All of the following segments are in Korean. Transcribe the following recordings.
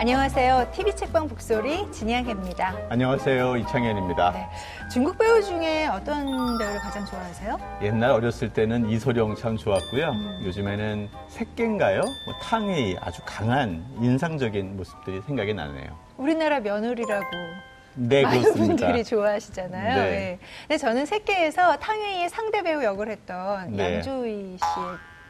안녕하세요. TV 책방 북소리 진양혜입니다. 안녕하세요. 이창현입니다. 네. 중국 배우 중에 어떤 배우를 가장 좋아하세요? 옛날 어렸을 때는 이소룡 참 좋았고요. 음. 요즘에는 색갱가요? 뭐 탕웨이 아주 강한 인상적인 모습들이 생각이 나네요. 우리나라 며느리라고 네, 많은 그렇습니다. 분들이 좋아하시잖아요. 네. 네. 근데 저는 색계에서 탕웨이의 상대 배우 역을 했던 네. 양조위 씨의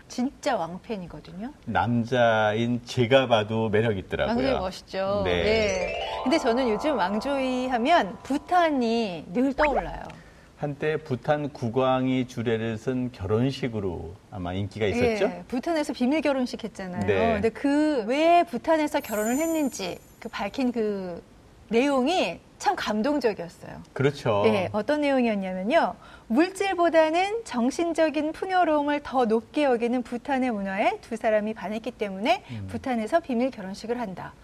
진짜 왕팬이거든요. 남자인 제가 봐도 매력 있더라고요. 왕조이 멋있죠. 네. 네. 근데 저는 요즘 왕조이 하면 부탄이 늘 떠올라요. 한때 부탄 국왕이 주례를 쓴 결혼식으로 아마 인기가 있었죠. 예, 부탄에서 비밀 결혼식 했잖아요. 네. 근데 그 왜 부탄에서 결혼을 했는지 그 밝힌 그 내용이 참 감동적이었어요. 그렇죠. 네, 어떤 내용이었냐면요. 물질보다는 정신적인 풍요로움을 더 높게 여기는 부탄의 문화에 두 사람이 반했기 때문에 음. 부탄에서 비밀 결혼식을 한다.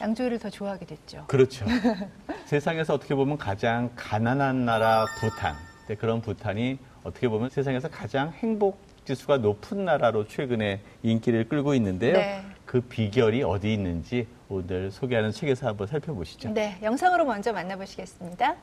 양조위를 더 좋아하게 됐죠. 그렇죠. 세상에서 어떻게 보면 가장 가난한 나라 부탄. 그런 부탄이 어떻게 보면 세상에서 가장 행복 지수가 높은 나라로 최근에 인기를 끌고 있는데요. 네. 그 비결이 어디 있는지 오늘 소개하는 책에서 한번 살펴보시죠. 네, 영상으로 먼저 만나보시겠습니다.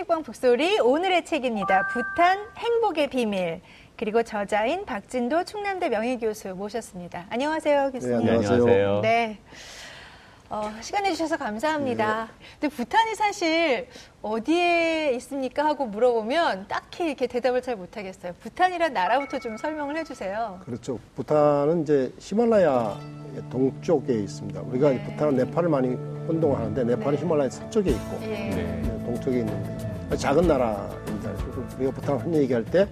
책방 북소리 오늘의 책입니다. 부탄 행복의 비밀. 그리고 저자인 박진도 충남대 명예교수 모셨습니다. 안녕하세요, 교수님. 네, 안녕하세요. 네. 어, 시간 내주셔서 감사합니다. 네. 근데 부탄이 사실 어디에 있습니까? 하고 물어보면 딱히 이렇게 대답을 잘 못하겠어요. 부탄이란 나라부터 좀 설명을 해주세요. 그렇죠. 부탄은 이제 히말라야 동쪽에 있습니다. 우리가 네. 부탄은 네팔을 많이 혼동을 하는데 네팔은 네. 히말라야 서쪽에 있고 예. 네. 동쪽에 있는데 작은 나라입니다. 우리가 부탄 흔히 얘기할 때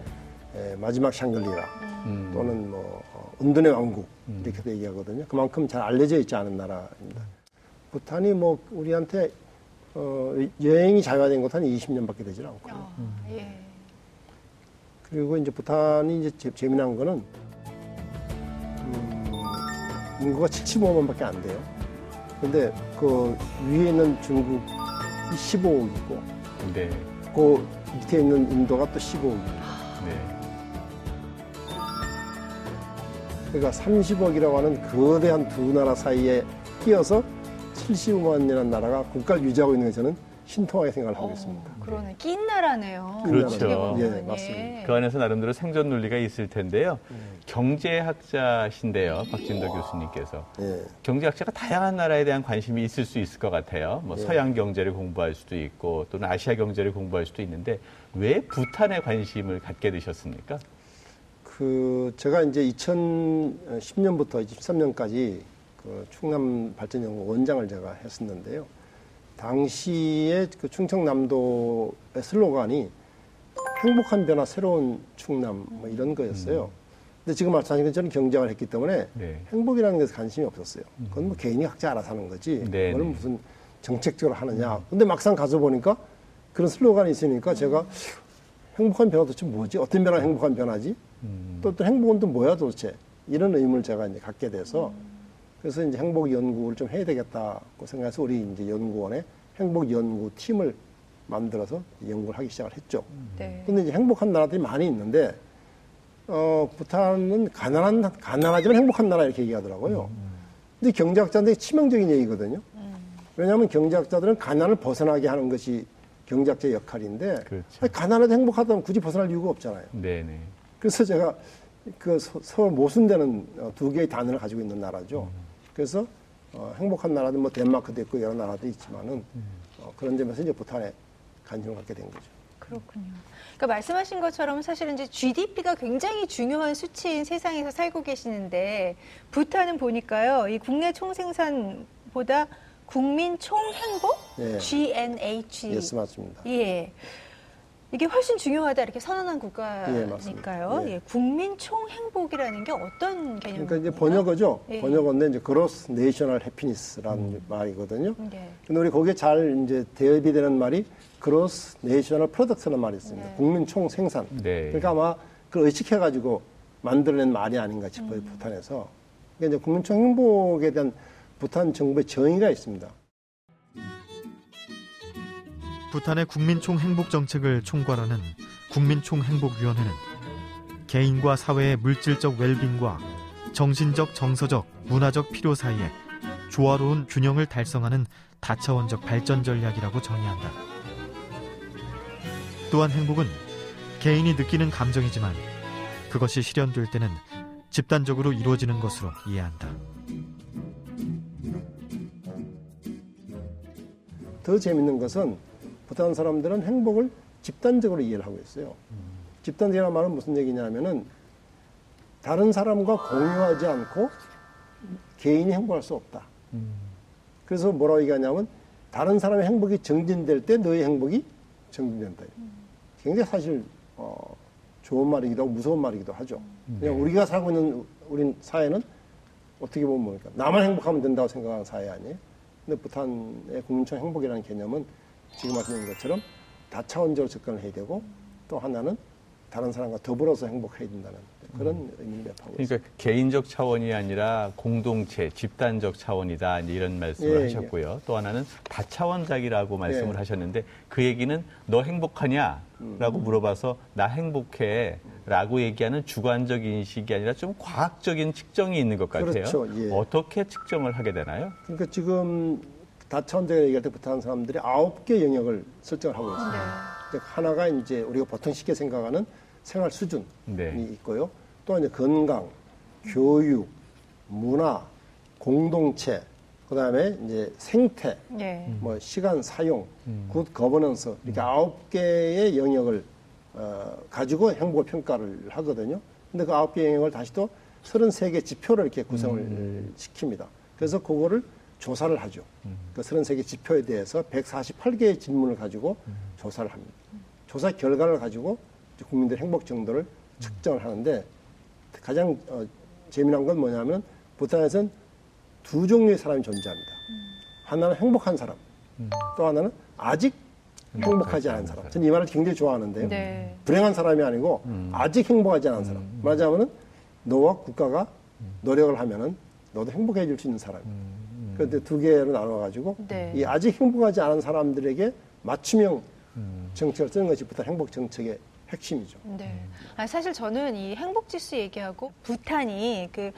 마지막 샹글리라 음. 또는 뭐 어, 은둔의 왕국 음. 이렇게도 얘기하거든요. 그만큼 잘 알려져 있지 않은 나라입니다. 부탄이 뭐 우리한테 어, 여행이 자유화된 것은 20년밖에 되질 않고요. 어, 예. 그리고 이제 부탄이 이제 재 미난 거는 음, 인구가 75만밖에 안 돼요. 근데 그 위에 있는 중국이 15억이고, 네. 그 밑에 있는 인도가 또 15억이에요. 네. 그러니까 30억이라고 하는 거대한 두 나라 사이에 끼어서 75만이라는 나라가 국가를 유지하고 있는 게 저는 신통하게 생각을 하고 어, 있습니다. 그러네. 낀 나라네요. 그렇죠. 예, 맞습니다. 예. 그 안에서 나름대로 생존 논리가 있을 텐데요. 음. 경제학자신데요, 박진도 교수님께서. 예. 경제학자가 다양한 나라에 대한 관심이 있을 수 있을 것 같아요. 뭐 예. 서양 경제를 공부할 수도 있고 또는 아시아 경제를 공부할 수도 있는데 왜 부탄에 관심을 갖게 되셨습니까? 그 제가 이제 2010년부터 23년까지 그 충남 발전연구 원장을 제가 했었는데요. 당시에 그 충청남도의 슬로건이 행복한 변화, 새로운 충남 뭐 이런 거였어요. 음. 근데 지금 말씀하신 것처럼 경쟁을 했기 때문에 네. 행복이라는 것에 관심이 없었어요. 그건 뭐 개인이 각자 알아서 하는 거지. 네. 그거는 네. 무슨 정책적으로 하느냐. 근데 막상 가서 보니까 그런 슬로건이 있으니까 제가 행복한 변화 도대체 뭐지? 어떤 변화가 행복한 변화지? 음. 또, 또 행복은 또 뭐야 도대체? 이런 의문을 제가 이제 갖게 돼서 음. 그래서 이제 행복 연구를 좀 해야 되겠다고 생각해서 우리 이제 연구원에 행복 연구 팀을 만들어서 연구를 하기 시작을 했죠. 네. 근데 이제 행복한 나라들이 많이 있는데 어, 부탄은 가난한 가난하지만 행복한 나라 이렇게 얘기하더라고요. 음. 근데 경제학자들이 치명적인 얘기거든요. 음. 왜냐하면 경제학자들은 가난을 벗어나게 하는 것이 경제학자의 역할인데 그렇죠. 가난해도 행복하다면 굳이 벗어날 이유가 없잖아요. 네네. 그래서 제가 그 서- 서로 모순되는 어, 두 개의 단어를 가지고 있는 나라죠. 그래서 어, 행복한 나라도 뭐 덴마크도 있고 여러 나라도 있지만은 어, 그런 점에서 이제 부탄에 관심을 갖게 된 거죠. 그렇군요. 그러니까 말씀하신 것처럼 사실은 이제 GDP가 굉장히 중요한 수치인 세상에서 살고 계시는데 부탄은 보니까요, 이 국내 총생산보다 국민 총행복 예. GNH yes 맞습니다. 예. 이게 훨씬 중요하다 이렇게 선언한 예, 국가니까요. 예. 예, 국민 총행복이라는 게 어떤 개념입니까? 그러니까 이제 번역어죠. 예. 번역어인데 이제 Gross National Happiness라는 말이거든요. 네. 근데 우리 거기에 잘 이제 대입이 되는 말이 Gross National Product라는 말이 있습니다. 네. 국민 총 생산. 네. 그러니까 아마 그걸 의식해가지고 만들어낸 말이 아닌가 싶어요, 음. 부탄에서. 그러니까 이제 국민 총 행복에 대한 부탄 정부의 정의가 있습니다. 부탄의 국민총 행복 정책을 총괄하는 국민총 행복위원회는 개인과 사회의 물질적 웰빙과 정신적, 정서적, 문화적 필요 사이에 조화로운 균형을 달성하는 다차원적 발전 전략이라고 정의한다. 또한 행복은 개인이 느끼는 감정이지만 그것이 실현될 때는 집단적으로 이루어지는 것으로 이해한다. 더 재밌는 것은 부탄 사람들은 행복을 집단적으로 이해를 하고 있어요. 집단적이라는 말은 무슨 얘기냐면은 다른 사람과 공유하지 않고 개인이 행복할 수 없다. 그래서 뭐라고 얘기하냐면 다른 사람의 행복이 정진될 때 너의 행복이 정진된다. 굉장히 사실 어, 좋은 말이기도 하고 무서운 말이기도 하죠. 그냥 우리가 살고 있는 우리 사회는 어떻게 보면 뭡니까? 나만 행복하면 된다고 생각하는 사회 아니에요? 근데 부탄의 국민총 행복이라는 개념은 지금 말씀드린 것처럼 다차원적으로 접근을 해야 되고 또 하나는 다른 사람과 더불어서 행복해야 된다는 그런 의미를 매하고 있습니다. 그러니까 개인적 차원이 아니라 공동체, 집단적 차원이다 이런 말씀을 예, 하셨고요. 또 하나는 다차원적이라고 말씀을 예. 하셨는데 그 얘기는 너 행복하냐 라고 음. 물어봐서 나 행복해 라고 얘기하는 주관적 인식이 아니라 좀 과학적인 측정이 있는 것 같아요. 그렇죠, 예. 어떻게 측정을 하게 되나요? 그러니까 지금 다차원적으로 얘기할 때 부탄 사람들이 아홉 개 영역을 설정을 하고 있습니다. 네. 하나가 이제 우리가 보통 쉽게 생각하는 생활 수준이 네. 있고요. 또 이제 건강, 교육, 문화, 공동체, 그 다음에 이제 생태, 네. 뭐 시간 사용, good governance 이렇게 아홉 개의 영역을 어, 가지고 행복 평가를 하거든요. 근데 그 아홉 개 영역을 다시 또 33개 지표를 이렇게 구성을 시킵니다. 그래서 그거를 조사를 하죠. 그 33개 지표에 대해서 148개의 질문을 가지고 조사를 합니다. 조사 결과를 가지고 국민들의 행복 정도를 측정을 하는데 가장 어, 재미난 건 뭐냐면 부탄에서는 두 종류의 사람이 존재합니다. 하나는 행복한 사람, 또 하나는 아직 행복하지 않은 사람. 저는 이 말을 굉장히 좋아하는데요. 네. 불행한 사람이 아니고 아직 행복하지 않은 사람. 말하자면은 너와 국가가 노력을 하면은 너도 행복해질 수 있는 사람. 그런데 두 개로 나눠가지고 네. 이 아직 행복하지 않은 사람들에게 맞춤형 정책을 쓰는 것이 부탄 행복 정책의 핵심이죠. 네. 아, 사실 저는 이 행복 지수 얘기하고 부탄이 그,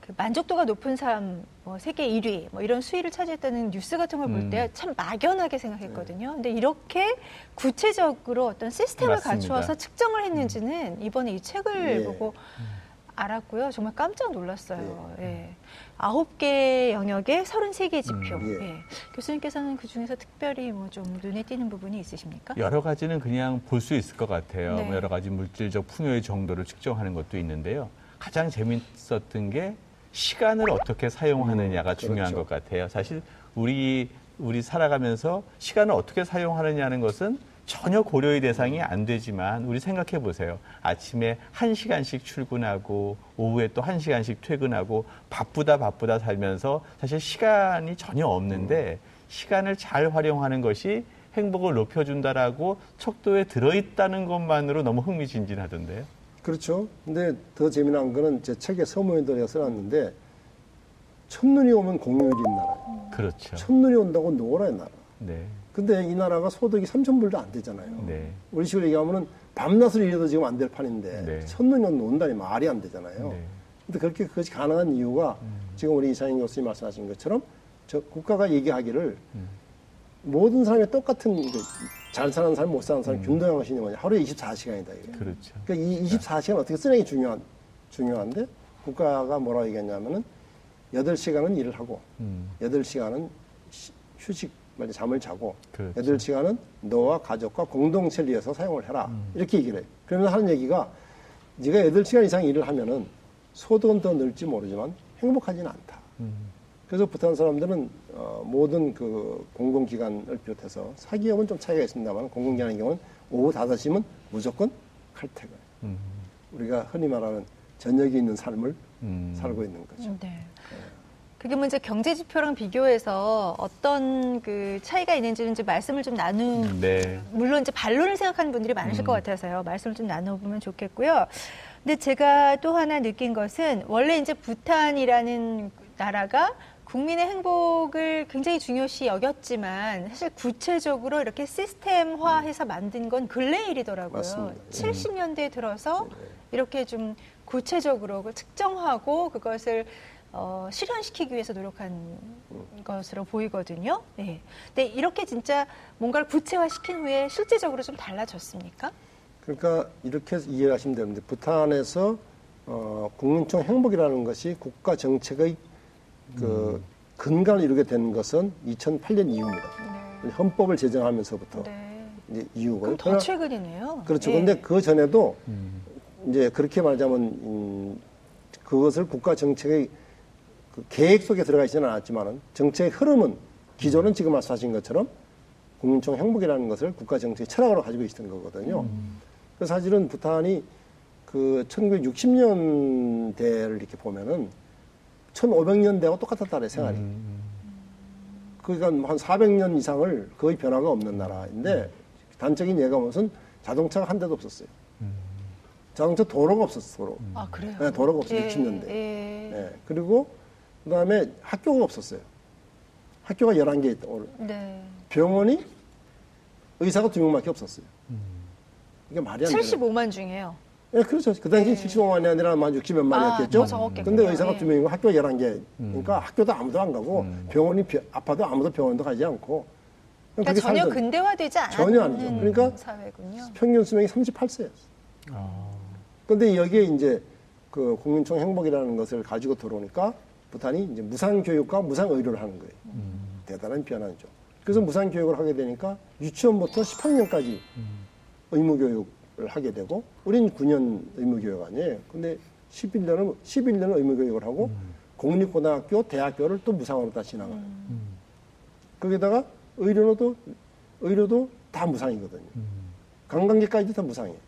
그 만족도가 높은 삶, 뭐 세계 1위, 뭐 이런 수위를 차지했다는 뉴스 같은 걸볼 음. 때참 막연하게 생각했거든요. 근데 이렇게 구체적으로 어떤 시스템을 맞습니다. 갖추어서 측정을 했는지는 이번에 이 책을 예. 보고 알았고요. 정말 깜짝 놀랐어요. 예. 아홉 개 영역에 33개 지표. 음, 예. 예. 교수님께서는 그 중에서 특별히 뭐 좀 눈에 띄는 부분이 있으십니까? 여러 가지는 그냥 볼 수 있을 것 같아요. 네. 뭐 여러 가지 물질적 풍요의 정도를 측정하는 것도 있는데요. 가장 재밌었던 게 시간을 어떻게 사용하느냐가 음, 중요한 그렇죠. 것 같아요. 사실 우리 우리 살아가면서 시간을 어떻게 사용하느냐는 것은 전혀 고려의 대상이 안 되지만 우리 생각해 보세요. 아침에 한 시간씩 출근하고 오후에 또 한 시간씩 퇴근하고 바쁘다 바쁘다 살면서 사실 시간이 전혀 없는데 시간을 잘 활용하는 것이 행복을 높여준다라고 척도에 들어있다는 것만으로 너무 흥미진진하던데요. 그렇죠. 근데 더 재미난 거는 제 책에 서문에도 내가 써놨는데 첫눈이 오면 공휴일인 나라예요. 그렇죠. 첫눈이 온다고 노라의 나라. 네. 근데 이 나라가 소득이 3천 불도 안 되잖아요. 네. 우리 식으로 얘기하면은 밤낮을 일해도 지금 안 될 판인데 네. 첫눈이 온다니 말이 안 되잖아요. 네. 근데 그렇게 그것이 가능한 이유가 지금 우리 이상인 교수님 말씀하신 것처럼 저 국가가 얘기하기를 모든 사람이 똑같은 그 잘 사는 사람, 못 사는 사람 균등한 것이니 뭐냐. 하루에 24시간이다. 이게. 그렇죠. 그러니까 이 24시간 어떻게 쓰는 게 중요한 중요한데 국가가 뭐라고 얘기했냐면은 여덟 시간은 일을 하고 음. 여덟 시간은 휴식 말이 잠을 자고 그렇죠. 여덟 시간은 너와 가족과 공동체를 위해서 사용을 해라 음. 이렇게 얘기를 해요. 그러면서 하는 얘기가 네가 여덟 시간 이상 일을 하면은 소득은 더 늘지 모르지만 행복하지는 않다. 음. 그래서 부탄 사람들은 어, 모든 그 공공기관을 비롯해서 사기업은 좀 차이가 있습니다만 공공기관의 경우는 오후 5시면 무조건 칼퇴근. 음. 우리가 흔히 말하는 저녁이 있는 삶을 음. 살고 있는 거죠. 네. 그게 뭐 이제 경제 지표랑 비교해서 어떤 그 차이가 있는지는 이제 말씀을 좀 나누 네. 물론 이제 반론을 생각하는 분들이 많으실 음. 것 같아서요. 말씀을 좀 나눠보면 좋겠고요. 근데 제가 또 하나 느낀 것은 원래 이제 부탄이라는 나라가 국민의 행복을 굉장히 중요시 여겼지만 사실 구체적으로 이렇게 시스템화해서 만든 건 근래 일이더라고요. 맞습니다. 70년대에 들어서 이렇게 좀 구체적으로 그 측정하고 그것을 어, 실현시키기 위해서 노력한 것으로 보이거든요. 네. 근데 이렇게 진짜 뭔가를 구체화시킨 후에 실제적으로 좀 달라졌습니까? 그러니까 이렇게 해서 이해를 하시면 되는데 부탄에서 어, 국민총 행복이라는 것이 국가 정책의 그 근간을 이루게 된 것은 2008년 이후입니다. 헌법을 제정하면서부터 네. 이제 이후고요. 그럼 더 최근이네요. 그렇죠. 예. 근데 그 전에도 음. 이제 그렇게 말하자면 음, 그것을 국가 정책의 그 계획 속에 들어가 있지는 않았지만은 정책의 흐름은 기존은 지금 말씀하신 것처럼 국민총 행복이라는 것을 국가 정책의 철학으로 가지고 있었던 거거든요. 그래서 사실은 부탄이 그 1960년대를 이렇게 보면은 1500년대와 똑같았다래 생활이. 음. 그러니까 한 400년 이상을 거의 변화가 없는 나라인데 단적인 예가 무슨 자동차가 한 대도 없었어요. 자동차 도로가 없었어, 도로. 아 그래요? 네, 도로가 없어요, 예, 60년대. 예. 네. 그리고 그 다음에 학교가 없었어요. 학교가 11개 있다. 오늘. 네. 병원이 의사가 두 명밖에 없었어요. 이게 말이 안 돼요. 75만 중에요. 네, 그렇죠. 그 당시 75만이 아니라 한 60몇 아, 만이었겠죠. 더 적었겠군요. 근데 의사가 예. 두 명이고 학교가 11개. 그러니까 학교도 아무도 안 가고 병원이 비- 아파도 아무도 병원도 가지 않고. 그러니까 전혀 살던 근대화되지 않은 전혀 아니죠. 그러니까 사회군요. 평균 수명이 38세였어요. 아. 근데 여기에 이제 그 국민총 행복이라는 것을 가지고 들어오니까 부탄이 이제 무상 교육과 무상 의료를 하는 거예요. 대단한 변화죠. 그래서 무상 교육을 하게 되니까 유치원부터 10학년까지 의무 교육을 하게 되고 우리는 9년 의무 교육 아니에요. 근데 11년은 11년은 의무 교육을 하고 공립고등학교, 대학교를 또 무상으로 다 지나가요. 거기다가 의료도 의료도 다 무상이거든요. 관광객까지도 다 무상이에요.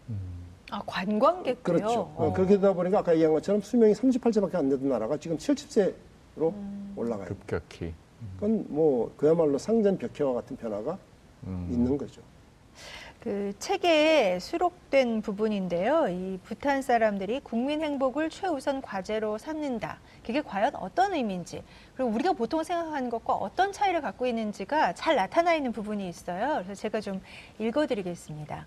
아 관광객도요. 그렇죠. 어. 어, 그렇게 되다 보니까 아까 얘기한 것처럼 수명이 38세밖에 안 되던 나라가 지금 70세로 음. 올라가요. 급격히. 그건 뭐 그야말로 상전 벽해와 같은 변화가 음. 있는 거죠. 그 책에 수록된 부분인데요. 이 부탄 사람들이 국민 행복을 최우선 과제로 삼는다. 그게 과연 어떤 의미인지, 그리고 우리가 보통 생각하는 것과 어떤 차이를 갖고 있는지가 잘 나타나 있는 부분이 있어요. 그래서 제가 좀 읽어드리겠습니다.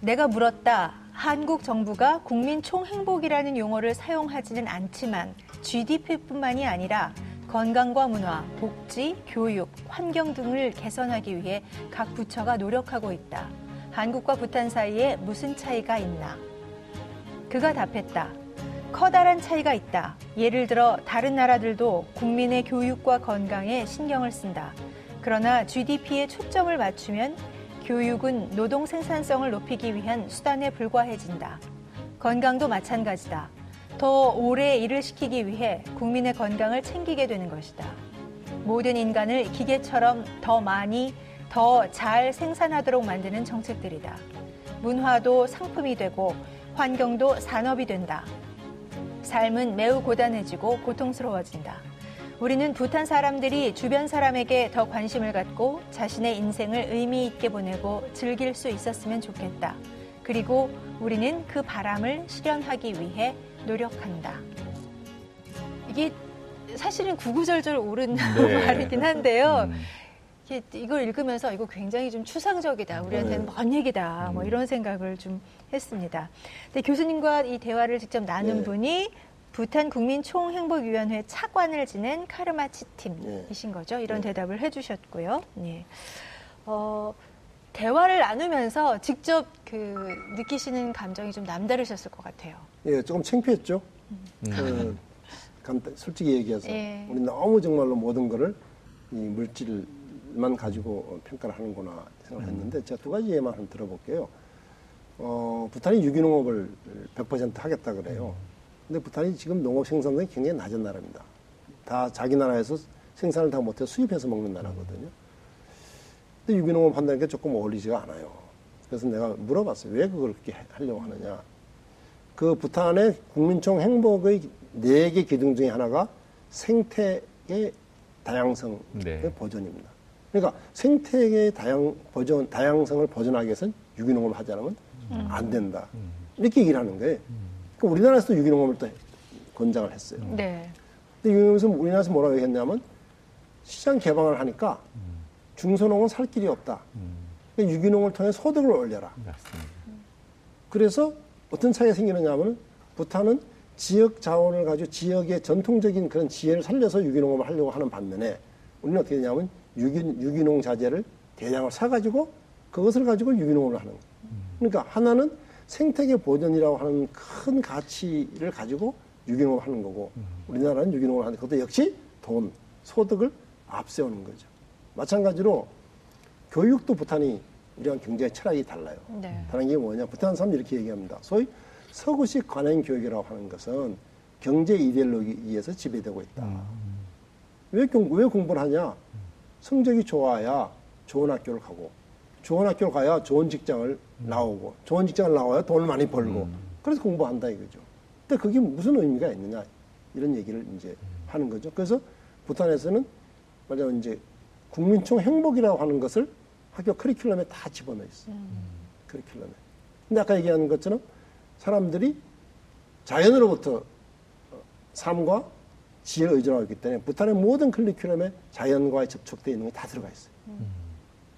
내가 물었다. 한국 정부가 국민 총행복이라는 용어를 사용하지는 않지만 GDP뿐만이 아니라 건강과 문화, 복지, 교육, 환경 등을 개선하기 위해 각 부처가 노력하고 있다. 한국과 부탄 사이에 무슨 차이가 있나? 그가 답했다. 커다란 차이가 있다. 예를 들어 다른 나라들도 국민의 교육과 건강에 신경을 쓴다. 그러나 GDP에 초점을 맞추면 교육은 노동 생산성을 높이기 위한 수단에 불과해진다. 건강도 마찬가지다. 더 오래 일을 시키기 위해 국민의 건강을 챙기게 되는 것이다. 모든 인간을 기계처럼 더 많이, 더 잘 생산하도록 만드는 정책들이다. 문화도 상품이 되고 환경도 산업이 된다. 삶은 매우 고단해지고 고통스러워진다. 우리는 부탄 사람들이 주변 사람에게 더 관심을 갖고 자신의 인생을 의미 있게 보내고 즐길 수 있었으면 좋겠다. 그리고 우리는 그 바람을 실현하기 위해 노력한다. 이게 사실은 구구절절 옳은 네. 말이긴 한데요. 음. 이걸 읽으면서 이거 굉장히 좀 추상적이다. 우리한테는 네. 먼 얘기다. 뭐 음. 이런 생각을 좀 했습니다. 근데 교수님과 이 대화를 직접 나눈 네. 분이 부탄 국민 총행복위원회 차관을 지낸 카르마치 팀이신 거죠. 이런 네. 대답을 해주셨고요. 네. 어, 대화를 나누면서 직접 그 느끼시는 감정이 좀 남다르셨을 것 같아요. 예, 조금 창피했죠. 그, 간단, 솔직히 얘기해서 예. 우리 너무 정말로 모든 거를 이 물질만 가지고 평가를 하는구나 생각을 했는데 제가 두 가지 예만 한번 들어볼게요. 어, 부탄이 유기농업을 100% 하겠다 그래요. 근데 부탄이 지금 농업 생산량이 굉장히 낮은 나라입니다. 다 자기 나라에서 생산을 다 못해서 수입해서 먹는 나라거든요. 근데 유기농업 한다는 게 조금 어울리지가 않아요. 그래서 내가 물어봤어요. 왜 그걸 그렇게 하려고 하느냐. 그 부탄의 국민총 행복의 네 개 기둥 중에 하나가 생태의 다양성의 네. 보존입니다. 그러니까 생태계의 다양 보존, 다양성을 보존하기 위해서는 유기농업을 하지 않으면 안 된다. 이렇게 얘기를 하는 거예요. 그러니까 우리나라에서도 유기농업을 또 권장을 했어요. 네. 근데 유기농업에서 우리나라에서 뭐라고 했냐면 시장 개방을 하니까 중소농은 살 길이 없다. 그러니까 유기농을 통해 소득을 올려라. 맞습니다. 그래서 어떤 차이가 생기느냐 하면 부탄은 지역 자원을 가지고 지역의 전통적인 그런 지혜를 살려서 유기농업을 하려고 하는 반면에 우리는 어떻게 되냐면 유기, 유기농 자재를 대량을 사가지고 그것을 가지고 유기농업을 하는 거예요. 그러니까 하나는 생태계 보존이라고 하는 큰 가치를 가지고 유기농업을 하는 거고 우리나라는 유기농업을 하는 것도 역시 돈, 소득을 앞세우는 거죠. 마찬가지로 교육도 부탄이 우리랑 굉장히 철학이 달라요. 네. 다른 게 뭐냐? 부탄 사람들이 이렇게 얘기합니다. 소위 서구식 관행 교육이라고 하는 것은 경제 이데올로기에서 지배되고 있다. 왜, 공, 왜 공부를 하냐? 성적이 좋아야 좋은 학교를 가고, 좋은 학교를 가야 좋은 직장을 나오고, 좋은 직장을 나와야 돈을 많이 벌고, 그래서 공부한다 이거죠. 근데 그게 무슨 의미가 있느냐? 이런 얘기를 이제 하는 거죠. 그래서 부탄에서는 말하자면 이제 국민총 행복이라고 하는 것을 학교 커리큘럼에 다 집어넣어 있어요. 커리큘럼에. 근데 아까 얘기한 것처럼 사람들이 자연으로부터 어, 삶과 지혜를 의존하고 있기 때문에 부탄의 모든 커리큘럼에 자연과의 접촉되어 있는 게 다 들어가 있어요.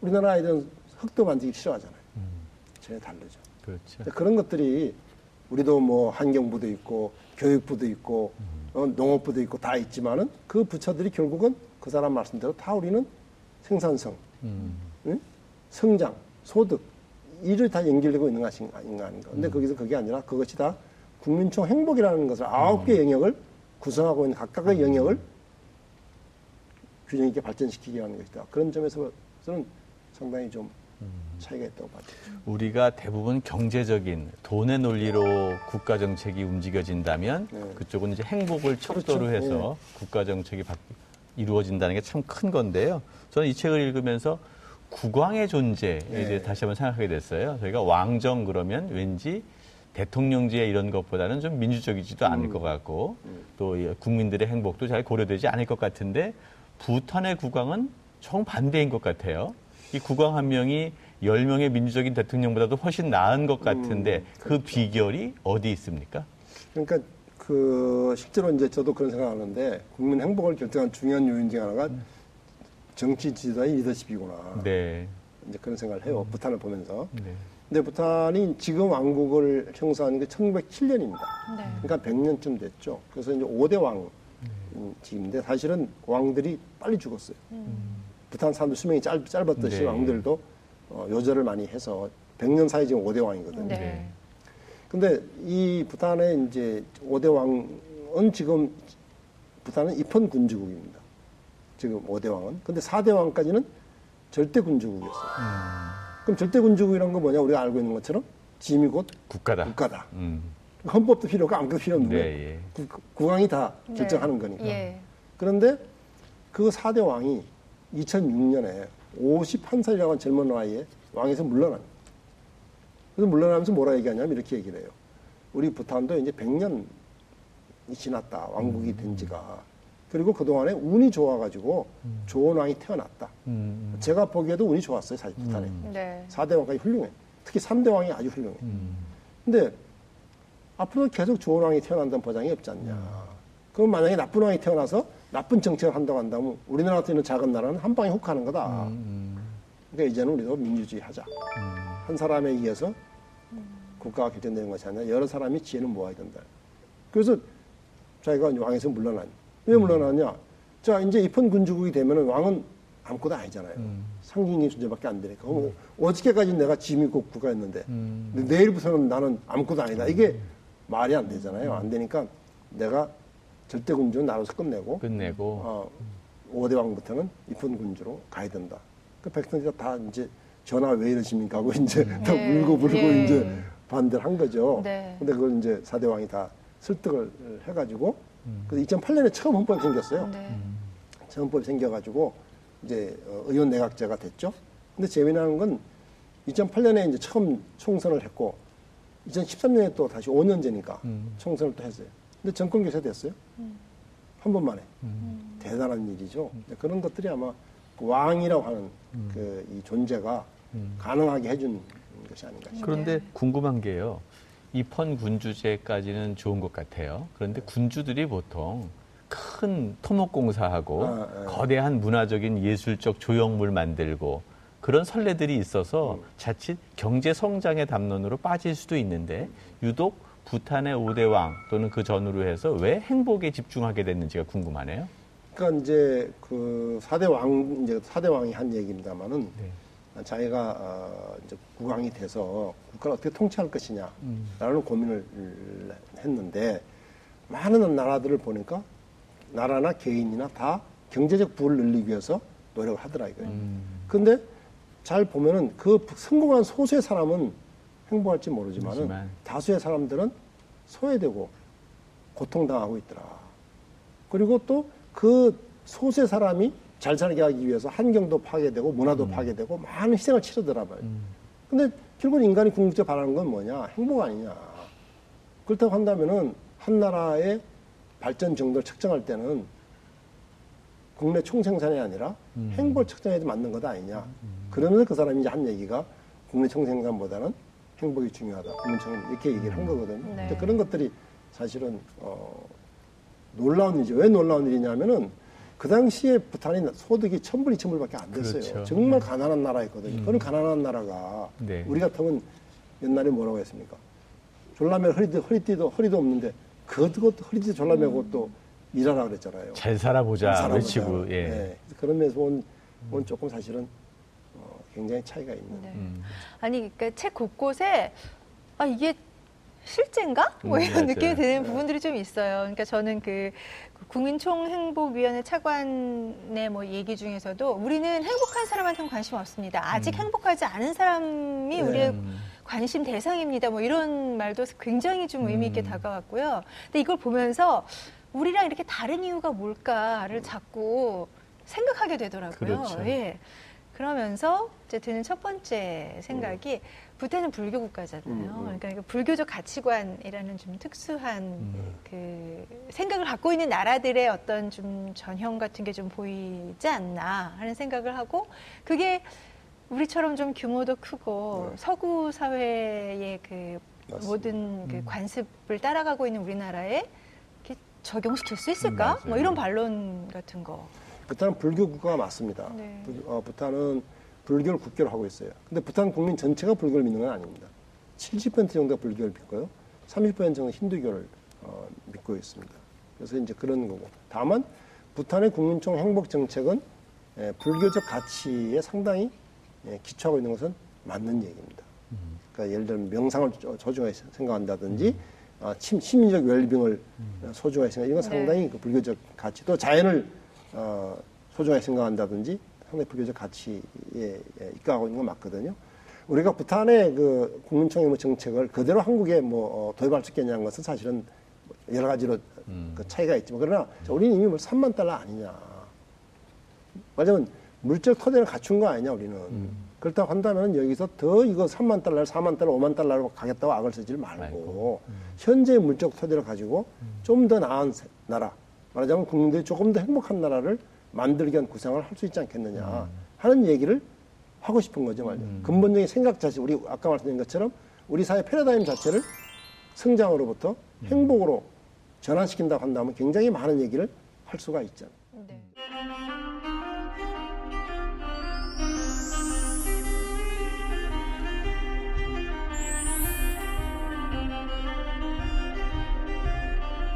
우리나라 아이들은 흙도 만지기 싫어하잖아요. 전혀 다르죠. 그렇죠. 그런 것들이 우리도 뭐 환경부도 있고 교육부도 있고 어, 농업부도 있고 다 있지만은 그 부처들이 결국은 그 사람 말씀대로 다 우리는 생산성, 음. 응? 성장, 소득 이를 다 연결되고 있는 것이 아닌가. 근데 거기서 그게 아니라 그것이 다 국민총 행복이라는 것을 아홉 개 영역을 구성하고 있는 각각의 영역을 균형 있게 발전시키게 하는 것이다. 그런 점에서는 상당히 좀 차이가 있다고 봐요. 우리가 대부분 경제적인 돈의 논리로 국가 정책이 움직여진다면 네. 그쪽은 이제 행복을 척도로 그렇죠. 해서 국가 정책이 바- 이루어진다는 게 참 큰 건데요. 저는 이 책을 읽으면서 국왕의 존재에 네. 대해 다시 한번 생각하게 됐어요. 저희가 왕정 그러면 왠지 대통령제 이런 것보다는 좀 민주적이지도 음. 않을 것 같고 또이 국민들의 행복도 잘 고려되지 않을 것 같은데 부탄의 국왕은 정반대인 것 같아요. 이 국왕 한 명이 열명의 민주적인 대통령보다도 훨씬 나은 것 같은데 그 비결이 어디 있습니까? 그러니까 그 실제로 이제 저도 그런 생각하는데 국민 행복을 결정한 중요한 요인 중 하나가 정치 지도자의 리더십이구나. 네. 이제 그런 생각을 해요. 부탄을 보면서. 네. 근데 부탄이 지금 왕국을 형성한 게 1907년입니다. 네. 그러니까 100년쯤 됐죠. 그래서 이제 5대 왕직인데 사실은 왕들이 빨리 죽었어요. 부탄 사람들 수명이 짧, 짧았듯이 네. 왕들도 어, 요절을 많이 해서 100년 사이 지금 5대 왕이거든요. 네. 근데 이 부탄의 이제 5대 왕은 지금 부탄은 입헌 군주국입니다. 지금 5대 왕은. 근데 4대 왕까지는 절대 군주국이었어요. 그럼 절대 군주국이란 건 뭐냐? 우리가 알고 있는 것처럼 짐이 곧 국가다. 국가다. 음. 헌법도 필요 없고 아무것도 필요 없는데 네, 예. 국, 국왕이 다 네. 결정하는 거니까. 예. 그런데 그 4대 왕이 2006년에 51살이라고 하는 젊은 나이에 왕에서 물러납니다. 그래서 물러나면서 뭐라 얘기하냐면 이렇게 얘기를 해요. 우리 부탄도 이제 100년이 지났다. 왕국이 된 지가. 그리고 그동안에 운이 좋아가지고 좋은 왕이 태어났다. 음. 제가 보기에도 운이 좋았어요. 사실 부탄에. 네. 4대 왕까지 훌륭해. 특히 3대 왕이 아주 훌륭해. 음. 근데 앞으로 계속 좋은 왕이 태어난다는 보장이 없지 않냐. 그럼 만약에 나쁜 왕이 태어나서 나쁜 정책을 한다고 한다면 우리나라 같은 이런 작은 나라는 한 방에 훅 하는 거다. 음. 그러니까 이제는 우리도 민주주의 하자. 한 사람에 의해서 국가가 결정되는 것이 아니라 여러 사람이 지혜를 모아야 된다. 그래서 자기가 왕에서 물러난. 왜 물러나냐? 자, 이제 입헌 군주국이 되면 왕은 아무것도 아니잖아요. 음. 상징적인 존재밖에 안 되니까. 음. 어저께까지 내가 지미국 국가였는데 음. 내일부터는 나는 아무것도 아니다. 이게 말이 안 되잖아요. 안 되니까 내가 절대 군주는 나로서 끝내고 끝내고 어, 5대 왕부터는 입헌 군주로 가야 된다. 그 백성들이 다 이제 전화 왜 이러십니까 하고 이제 음. 다 네. 울고 부르고 네. 이제 반대를 한 거죠. 네. 근데 그걸 이제 4대 왕이 다 설득을 해가지고 음. 그래서 2008년에 처음 헌법이 생겼어요. 네. 처음 헌법이 생겨가지고 이제 어, 의원 내각제가 됐죠. 근데 재미나는 건 2008년에 이제 처음 총선을 했고 2013년에 또 다시 5년제니까 음. 총선을 또 했어요. 근데 정권 교체 됐어요. 음. 한 번만에. 음. 대단한 일이죠. 그런 것들이 아마 그 왕이라고 하는 음. 그이 존재가 음. 가능하게 해준 것이 아닌가 싶습니다. 그런데 궁금한 게요. 입헌 군주제까지는 좋은 것 같아요. 그런데 군주들이 보통 큰 토목공사하고 아, 네. 거대한 문화적인 예술적 조형물 만들고 그런 선례들이 있어서 음. 자칫 경제 성장의 담론으로 빠질 수도 있는데 유독 부탄의 오대왕 또는 그 전후로 해서 왜 행복에 집중하게 됐는지가 궁금하네요. 그러니까 이제 그 사대 왕 이제 사대 왕이 한 얘기입니다만은 네. 자기가 어, 이제 국왕이 돼서 국가를 어떻게 통치할 것이냐라는 음. 고민을 했는데 많은 나라들을 보니까 나라나 개인이나 다 경제적 부를 늘리기 위해서 노력을 하더라 이거예요. 음. 근데 잘 보면은 그 성공한 소수의 사람은 행복할지 모르지만은. 다수의 사람들은 소외되고 고통당하고 있더라. 그리고 또 그 소수의 사람이 잘 살게 하기 위해서 환경도 파괴되고 문화도 음. 파괴되고 많은 희생을 치르더라 봐요. 음. 근데 결국 인간이 궁극적으로 바라는 건 뭐냐? 행복 아니냐. 그렇다고 한다면은 한 나라의 발전 정도를 측정할 때는 국내 총생산이 아니라 음. 행복을 측정해도 맞는 것 아니냐. 음. 그러면서 그 사람이 이제 한 얘기가 국내 총생산보다는 행복이 중요하다. 국민청이 이렇게 얘기를 한 음. 거거든요. 네. 그런 것들이 사실은 어, 놀라운 일이죠. 왜 놀라운 일이냐면은 그 당시에 부탄이 소득이 천불, 이천불밖에 안 됐어요. 그렇죠. 정말 네. 가난한 나라였거든요. 음. 그런 가난한 나라가 네. 우리 같으면 옛날에 뭐라고 했습니까? 졸라매 허리도, 허리띠도, 허리도 없는데 그것도 허리띠 졸라매고 음. 또 일하라 그랬잖아요. 잘 살아보자. 외치고, 예. 네. 그런 면에서 온, 온 조금 사실은 어, 굉장히 차이가 있는. 네. 음. 아니, 그러니까 책 곳곳에 아, 이게 실제인가? 뭐 음, 이런 맞아요. 느낌이 드는 네. 부분들이 좀 있어요. 그러니까 저는 그 국민총행복위원회 차관의 뭐 얘기 중에서도 우리는 행복한 사람한테는 관심 없습니다. 아직 음. 행복하지 않은 사람이 네. 우리의 관심 대상입니다. 뭐 이런 말도 굉장히 좀 의미 있게 음. 다가왔고요. 근데 이걸 보면서 우리랑 이렇게 다른 이유가 뭘까를 자꾸 생각하게 되더라고요. 그렇죠. 예. 그러면서 이제 드는 첫 번째 생각이 음. 부탄은 불교 국가잖아요. 음, 음. 그러니까 불교적 가치관이라는 좀 특수한 음. 그 생각을 갖고 있는 나라들의 어떤 좀 전형 같은 게 좀 보이지 않나 하는 생각을 하고 그게 우리처럼 좀 규모도 크고 네. 서구 사회의 그 맞습니다. 모든 그 음. 관습을 따라가고 있는 우리나라에 이렇게 적용시킬 수 있을까? 뭐 이런 반론 같은 거. 부탄은 불교 국가가 맞습니다. 네. 부, 어, 부탄은 불교를 국교로 하고 있어요. 근데 부탄 국민 전체가 불교를 믿는 건 아닙니다. 70% 정도가 불교를 믿고요. 30% 정도 힌두교를 어, 믿고 있습니다. 그래서 이제 그런 거고. 다만 부탄의 국민총 행복 정책은 예, 불교적 가치에 상당히 예, 기초하고 있는 것은 맞는 얘기입니다. 그러니까 예를 들면 명상을 소중하게 생각한다든지 아, 침, 심리적 웰빙을 소중하게 생각 이건 상당히 네. 그 불교적 가치 또 자연을 어, 소중하게 생각한다든지 상당히 불교적 가치에 입각하고 있는 건 맞거든요. 우리가 부탄의 그 국민총회 정책을 그대로 한국에 뭐 어, 도입할 수 있겠냐는 것은 사실은 여러 가지로 음. 그 차이가 있지만 그러나 우리는 이미 뭐 3만 달러 아니냐. 말하자면 물적 토대를 갖춘 거 아니냐 우리는. 음. 그렇다고 한다면 여기서 더 이거 3만 달러, 4만 달러, 5만 달러로 가겠다고 악을 쓰지 말고 음. 현재의 물적 토대를 가지고 음. 좀더 나은 나라 말하자면 국민들이 조금 더 행복한 나라를 만들기 위한 구상을 할 수 있지 않겠느냐 음. 하는 얘기를 하고 싶은 거죠 말이죠. 음. 근본적인 생각 자체 우리 아까 말씀드린 것처럼 우리 사회 패러다임 자체를 성장으로부터 음. 행복으로 전환시킨다고 한다면 굉장히 많은 얘기를 할 수가 있잖아요. 네.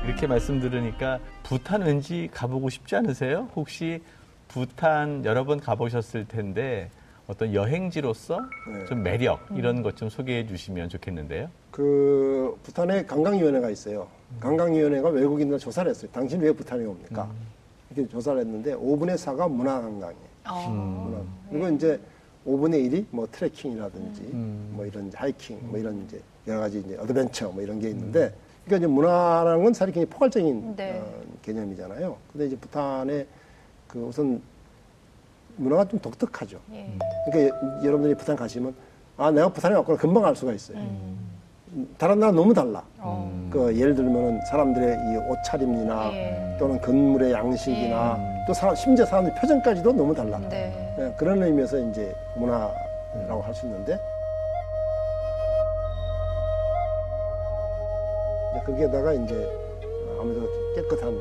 이렇게 말씀 들으니까 부탄 왠지 가보고 싶지 않으세요? 혹시 부탄 여러 번 가보셨을 텐데 어떤 여행지로서 네. 좀 매력 이런 것 좀 소개해 주시면 좋겠는데요. 그 부탄에 관광위원회가 있어요. 관광위원회가 외국인들 조사를 했어요. 당신 왜 부탄에 옵니까? 이렇게 조사를 했는데 5분의 4가 문화관광이에요. 어. 문화. 그리고 이제 5분의 1이 뭐 트레킹이라든지 음. 뭐 이런 하이킹 뭐 이런 이제 여러 가지 이제 adventure 뭐 이런 게 있는데 그러니까 이제 문화라는 건 사실 굉장히 포괄적인 네. 어, 개념이잖아요. 근데 이제 부탄의 그 우선 문화가 좀 독특하죠. 예. 그러니까 여- 여러분들이 부탄 가시면 아 내가 부탄에 왔구나 금방 알 수가 있어요. 음. 다른 나라 너무 달라. 어. 그 예를 들면은 사람들의 이 옷차림이나 예. 또는 건물의 양식이나 또 사람, 심지어 사람들 표정까지도 너무 달라. 네. 예, 그런 의미에서 이제 문화라고 할 수 있는데 거기에다가 이제 아무래도 깨끗한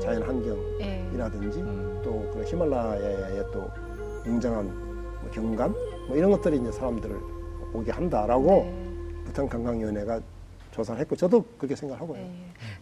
자연 환경이라든지 예. 또 그런 히말라야의 또 웅장한 뭐 경관 뭐 이런 것들이 이제 사람들을 오게 한다라고 네. 부탄 관광위원회가 조사를 했고 저도 그렇게 생각하고요. 예.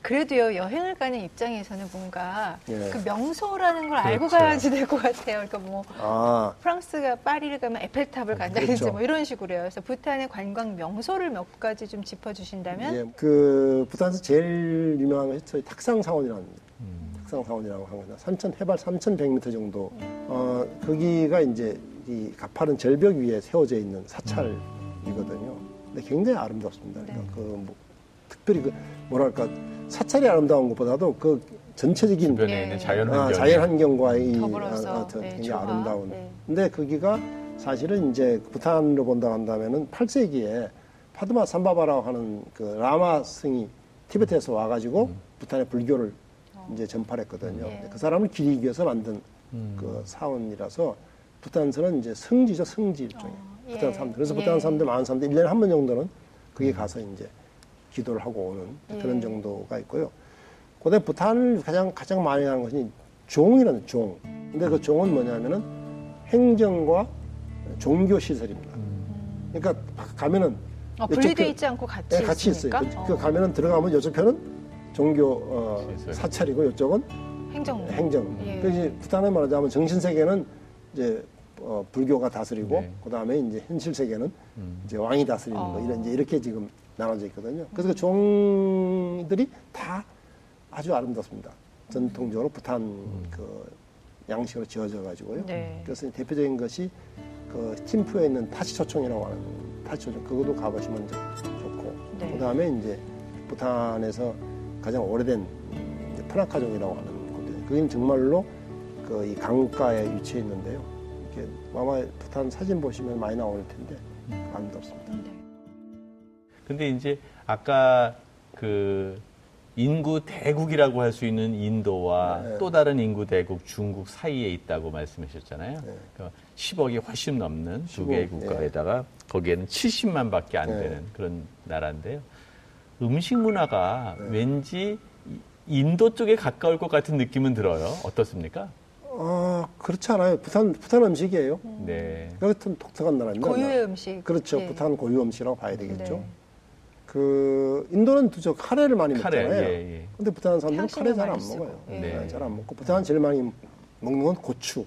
그래도요 여행을 가는 입장에서는 뭔가 예. 그 명소라는 걸 알고 그렇죠. 가야지 될 것 같아요. 그러니까 뭐 아 프랑스가 파리를 가면 에펠탑을 간다든지 그렇죠. 뭐 이런 식으로요. 그래서 부탄의 관광 명소를 몇 가지 좀 짚어주신다면 예, 그 부산에서 제일 유명한 것이 저희 탁상사원이라는 음. 탁상사원이라고 하는 거죠. 3천 해발 3,100m 정도. 어 거기가 이제 이 가파른 절벽 위에 세워져 있는 사찰이거든요. 근데 굉장히 아름답습니다. 그러니까 네. 그 뭐, 특별히 그 뭐랄까 사찰이 아름다운 것보다도 그 전체적인 주변에 예. 있는 자연 아, 환경. 자연 환경과의 더불어서, 아, 아, 저 네, 굉장히 조화. 아름다운. 네. 근데 거기가 사실은 이제 부탄으로 본다 한다면은 8세기에 파드마 삼바바라고 하는 그 라마 승이 티베트에서 와가지고 부탄의 불교를 이제 전파했거든요. 예. 그 사람을 기리기 위해서 만든 음. 그 사원이라서 부탄에서는 이제 성지죠, 성지 일종의. 어, 부탄 예. 사람들. 그래서 예. 부탄 사람들, 많은 사람들 1년에 한 번 정도는 거기 가서 이제 기도를 하고 오는 그런 예. 정도가 있고요. 고대 부탄을 가장, 가장 많이 하는 것이 종이라는 종. 근데 그 종은 뭐냐면은 행정과 종교 시설입니다. 그러니까 가면은 어, 분리돼 편- 있지 않고 같이 네, 같이 있어요. 있습니까? 그, 그 가면은 들어가면 이쪽 편은 종교 어. 사찰이고 이쪽은 행정 행정. 예. 그 이제 부탄에 말하자면 정신 세계는 이제 어, 불교가 다스리고 네. 그 다음에 이제 현실 세계는 음. 이제 왕이 다스리는 어. 거 이런 이제 이렇게 지금 나눠져 있거든요. 그래서 그 종들이 다 아주 아름답습니다. 전통적으로 부탄 그 양식으로 지어져 가지고요. 네. 그래서 대표적인 것이 그 팀프에 있는 타시초총이라고 하는 타시초총 그것도 가보시면 좋고 네. 그다음에 이제 부탄에서 가장 오래된 이제 프라카종이라고 하는 곳이 그게 정말로 그 이 강가에 위치해 있는데요. 아마 부탄 사진 보시면 많이 나올 텐데 아름답습니다. 네. 근데 이제 아까 그 인구 대국이라고 할 수 있는 인도와 네. 또 다른 인구 대국 중국 사이에 있다고 말씀하셨잖아요. 네. 그러니까 10억이 훨씬 넘는 두 15억, 개의 국가에다가 거기에는 70만 밖에 안 네. 되는 그런 나라인데요. 음식 문화가 네. 왠지 이- 인도 쪽에 가까울 것 같은 느낌은 들어요. 어떻습니까? 아 그렇지 않아요. 부탄 부탄 음식이에요. 네. 여튼 독특한 나라입니다. 고유의 음식. 그렇죠. 예. 부탄 고유 음식이라고 봐야 되겠죠. 네. 그 인도는 저 카레를 많이 카레, 먹잖아요. 예, 예. 근데 부탄 사람들은 카레 잘 안 먹어요. 예. 네. 잘 안 먹고 부탄 제일 많이 먹는 건 고추.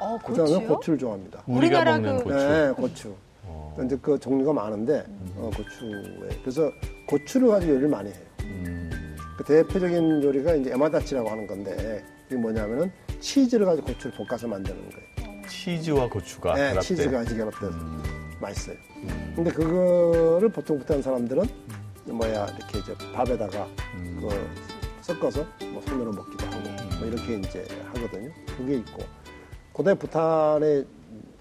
어, 부탄은 고추요? 고추를 좋아합니다. 우리가 먹는 그- 고추. 네, 고추. 어. 이제 그 종류가 많은데 어, 고추에 그래서 고추를 가지고 요리를 많이 해요. 음. 그 대표적인 요리가 이제 에마다치라고 하는 건데 이게 뭐냐면은 치즈를 가지고 고추를 볶아서 만드는 거예요. 치즈와 고추가 네, 결합된. 치즈가 아직 결합돼서 음. 맛있어요. 음. 근데 그거를 보통 부탄 사람들은 뭐야 이렇게 이제 밥에다가 음. 그 섞어서 뭐 손으로 먹기도 하고 네. 뭐 이렇게 이제 하거든요. 그게 있고 고대 부탄의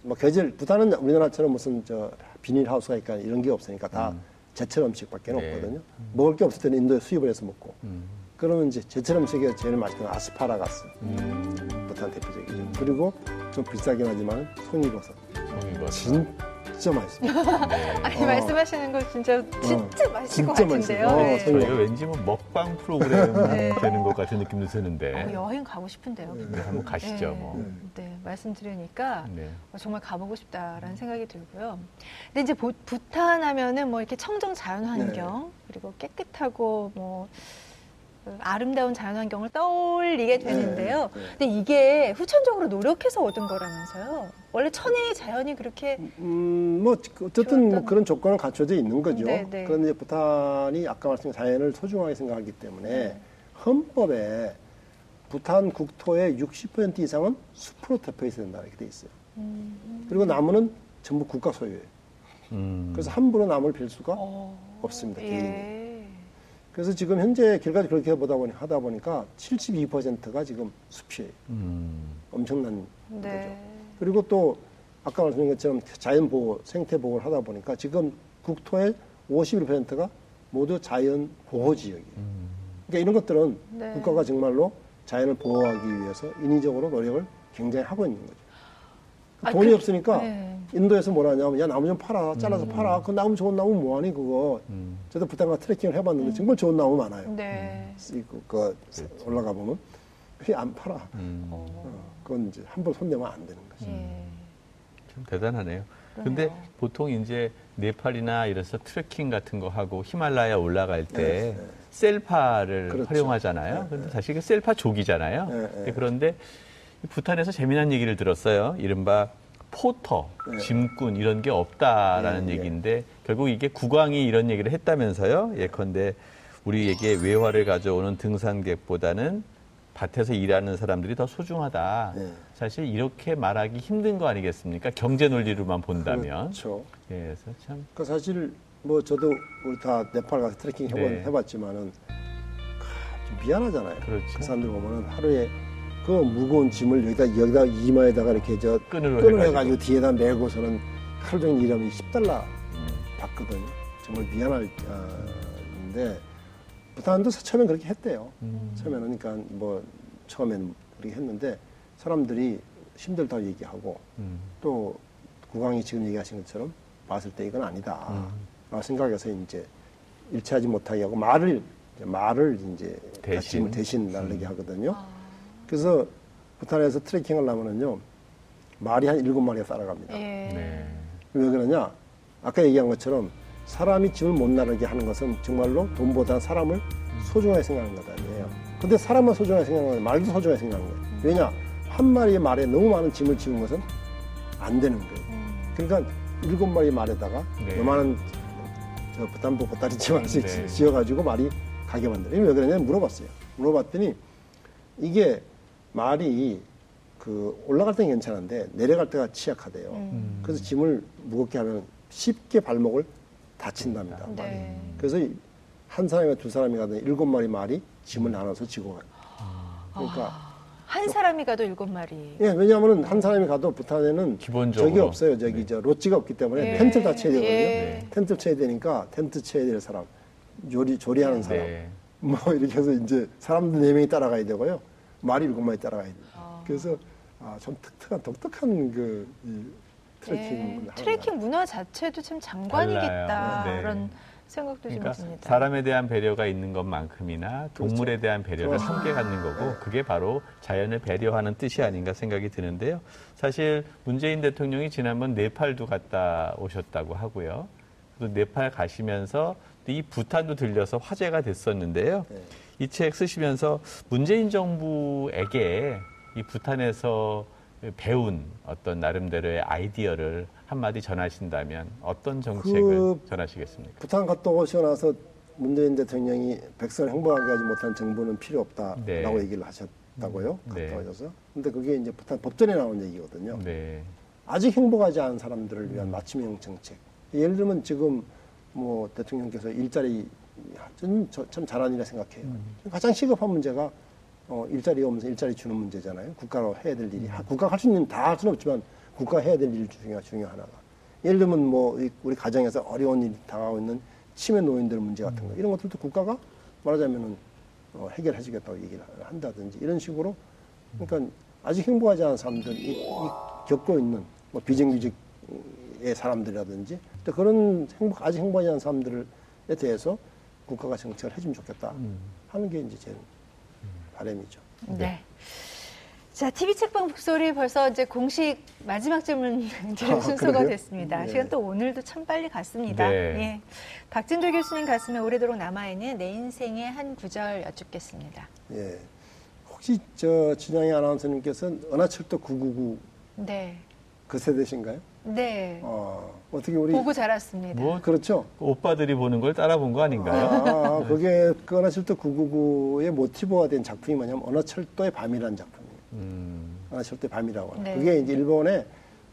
뭐 계절 부탄은 우리나라처럼 무슨 저 비닐 하우스가 있까 이런 게 없으니까 다 음. 제철 음식밖에 네. 없거든요. 먹을 게 없을 때는 인도에 수입을 해서 먹고 음. 그러면 이제 제철 음식에 제일 맛있는 건 아스파라가스 음. 부탄 대표적이죠. 그리고 좀 비싸긴 하지만 송이버섯 송이버섯. 진짜 맛있습니다. 네. 아니 어. 말씀하시는 거 진짜 진짜 맛있을 것 진짜 같은데요. 맛있어요. 어, 네. 저희- 저희가 왠지 뭐 먹방 프로그램 네. 되는 것 같은 느낌도 드는데 어, 여행 가고 싶은데요. 네, 한번 가시죠. 네. 뭐. 네, 말씀 들으니까 네. 어, 정말 가보고 싶다라는 생각이 들고요. 근데 이제 보- 부탄 하면은 뭐 이렇게 청정 자연 환경 네. 그리고 깨끗하고 뭐그 아름다운 자연환경을 떠올리게 되는데요. 네, 네. 근데 이게 후천적으로 노력해서 얻은 거라면서요. 원래 천혜의 자연이 그렇게 음, 뭐 어쨌든 뭐 그런 조건은 갖춰져 있는 거죠. 네, 네. 그런데 이제 부탄이 아까 말씀드린 자연을 소중하게 생각하기 때문에 헌법에 부탄 국토의 60% 이상은 숲으로 덮여 있어야 된다 이렇게 돼 있어요. 음. 그리고 나무는 전부 국가 소유예요. 음. 그래서 함부로 나무를 빌 수가 어, 없습니다. 개인이. 예. 그래서 지금 현재 결과를 그렇게 보다 보니 하다 보니까 72%가 지금 숲이에요. 음. 엄청난 네. 거죠. 그리고 또 아까 말씀드린 것처럼 자연 보호, 생태 보호를 하다 보니까 지금 국토의 51%가 모두 자연 보호 지역이에요. 그러니까 이런 것들은 네. 국가가 정말로 자연을 보호하기 위해서 인위적으로 노력을 굉장히 하고 있는 거죠. 아, 돈이 그- 없으니까 네. 인도에서 뭐라 하냐면 야 나무 좀 팔아 잘라서 팔아 그 나무 좋은 나무 뭐하니 그거 음. 저도 부탄가 트레킹을 해봤는데 정말 좋은 나무 많아요. 네. 이- 그, 그 올라가 보면 그게 안 팔아. 음. 어, 그건 이제 함부로 손대면 안 되는 거죠. 예. 참 대단하네요. 그러네요. 근데 보통 이제 네팔이나 이래서 트레킹 같은 거 하고 히말라야 올라갈 때 네, 네. 셀파를 그렇죠. 활용하잖아요. 네, 근데 네. 사실 그 셀파 족이잖아요. 네, 네. 그런데 부탄에서 재미난 얘기를 들었어요. 이른바 포터, 네. 짐꾼 이런 게 없다라는 네, 네. 얘기인데 결국 이게 국왕이 이런 얘기를 했다면서요. 예컨대 우리에게 외화를 가져오는 등산객보다는 밭에서 일하는 사람들이 더 소중하다. 네. 사실 이렇게 말하기 힘든 거 아니겠습니까? 경제 논리로만 본다면. 그렇죠. 예, 그래서 참 그 사실 뭐 저도 우리 다 네팔 가서 트레킹 네. 해봤지만은 아, 좀 미안하잖아요. 그렇죠. 그 사람들 보면은 하루에 그 무거운 짐을 여기다 여기다 이마에다가 이렇게 저 끈으로 끈을 해가지고. 해가지고 뒤에다 메고서는 하루 종일 일하면 10달러 음, 받거든요. 정말 미안할 때인데 부탄도 처음엔 그렇게 했대요. 음. 처음에는 그러니까 뭐 처음엔 그렇게 했는데 사람들이 힘들다고 얘기하고 음, 또 국왕이 지금 얘기하신 것처럼 봤을 때 이건 아니다. 음. 라고 생각해서 이제 일치하지 못하게 하고 말을 이제 말을 이제 대신? 대신 대신 날리게 하거든요. 아. 그래서 부탄에서 트레킹을 하면은요 말이 한 일곱 마리가 따라갑니다. 예. 네. 왜 그러냐? 아까 얘기한 것처럼 사람이 짐을 못 나르게 하는 것은 정말로 돈보다 사람을 소중하게 생각하는 거다. 이에요. 근데 사람만 소중하게 생각하는 거예요. 말도 소중하게 생각하는 거예요. 왜냐? 한 마리의 말에 너무 많은 짐을 지운 것은 안 되는 거예요. 음. 그러니까 일곱 마리 말에다가 네. 요만한 저 부탄보 보따리 집 하나씩 네. 지어가지고 말이 가게 만들어요. 왜 그러냐면 물어봤어요. 물어봤더니 이게 말이 그 올라갈 때는 괜찮은데 내려갈 때가 취약하대요. 음. 그래서 짐을 무겁게 하면 쉽게 발목을 다친답니다. 말이. 네. 그래서 이- 한 사람이나 두 사람이 가든 일곱 마리 말이 짐을 나눠서 지고 가요. 그러니까 아, 한 사람이 가도 일곱 마리. 예, 왜냐하면 한 사람이 가도 부탄에는 기본적으로. 저기 없어요. 저기 네. 저 로지가 없기 때문에 예. 텐트를 다 쳐야 되거든요. 예. 텐트 쳐야 되니까 텐트 쳐야 될 사람, 요리 조리하는 사람, 네. 뭐 이렇게 해서 이제 사람들 네 명이 따라가야 되고요. 말이 일곱 마리 따라가야 돼요. 아. 그래서 아, 좀 독특한 독특한 그 이, 트레킹 예. 하는 트레킹 문화 자체도 참 장관이겠다. 네. 그런 생각도 그러니까 좀 듭니다. 사람에 대한 배려가 있는 것만큼이나 동물에 대한 배려를 그렇죠. 함께 갖는 거고 그게 바로 자연을 배려하는 뜻이 아닌가 생각이 드는데요. 사실 문재인 대통령이 지난번 네팔도 갔다 오셨다고 하고요. 또 네팔 가시면서 이 부탄도 들려서 화제가 됐었는데요. 네. 이 책 쓰시면서 문재인 정부에게 이 부탄에서 배운 어떤 나름대로의 아이디어를 한마디 전하신다면 어떤 정책을 그 전하시겠습니까? 부탄 갔다 오시고 나서 문재인 대통령이 백성을 행복하게 하지 못한 정부는 필요 없다라고 네. 얘기를 하셨다고요. 네. 갔다 오셔서. 근데 그게 이제 부탄 법전에 나온 얘기거든요. 네. 아직 행복하지 않은 사람들을 위한 맞춤형 정책. 예를 들면 지금 뭐 대통령께서 일자리 저는 저- 참 잘한 일이라 생각해요. 가장 시급한 문제가 어, 일자리가 없면서 일자리 주는 문제잖아요. 국가로 해야 될 일이. 하- 국가가 할 수 있는 다 할 수는 없지만 국가 해야 될 일 중에 중요 하나가. 예를 들면 뭐 이- 우리 가정에서 어려운 일이 당하고 있는 치매 노인들 문제 같은 거 이런 것들도 국가가 말하자면은 어, 해결해 주겠다고 얘기를 한다든지 이런 식으로 그러니까 아직 행복하지 않은 사람들 이, 이 겪고 있는 뭐 비정규직의 사람들이라든지 또 그런 행복 아직 행복하지 않은 사람들에 대해서 국가가 정책을 해주면 좋겠다 하는 게 이제 제 바람이죠. 네. 자, TV 책방 북소리 벌써 이제 공식 마지막 질문 드릴 아, 순서가 그래요? 됐습니다. 네. 시간 또 오늘도 참 빨리 갔습니다. 네. 예. 박진도 교수님 가슴에 오래도록 남아있는 내 인생의 한 구절 여쭙겠습니다. 예. 혹시 저 진양희 아나운서님께서는 은하철도 999 네. 그 세대신가요? 네. 어, 어떻게 우리 보고 자랐습니다. 뭐 그렇죠. 오빠들이 보는 걸 따라 본 거 아닌가요? 아, 그게 그 은하철도 999의 모티브가 된 작품이 뭐냐면 은하철도의 밤이라는 작품. 음. 절대 밤이라고 하는. 네. 그게 이제 일본의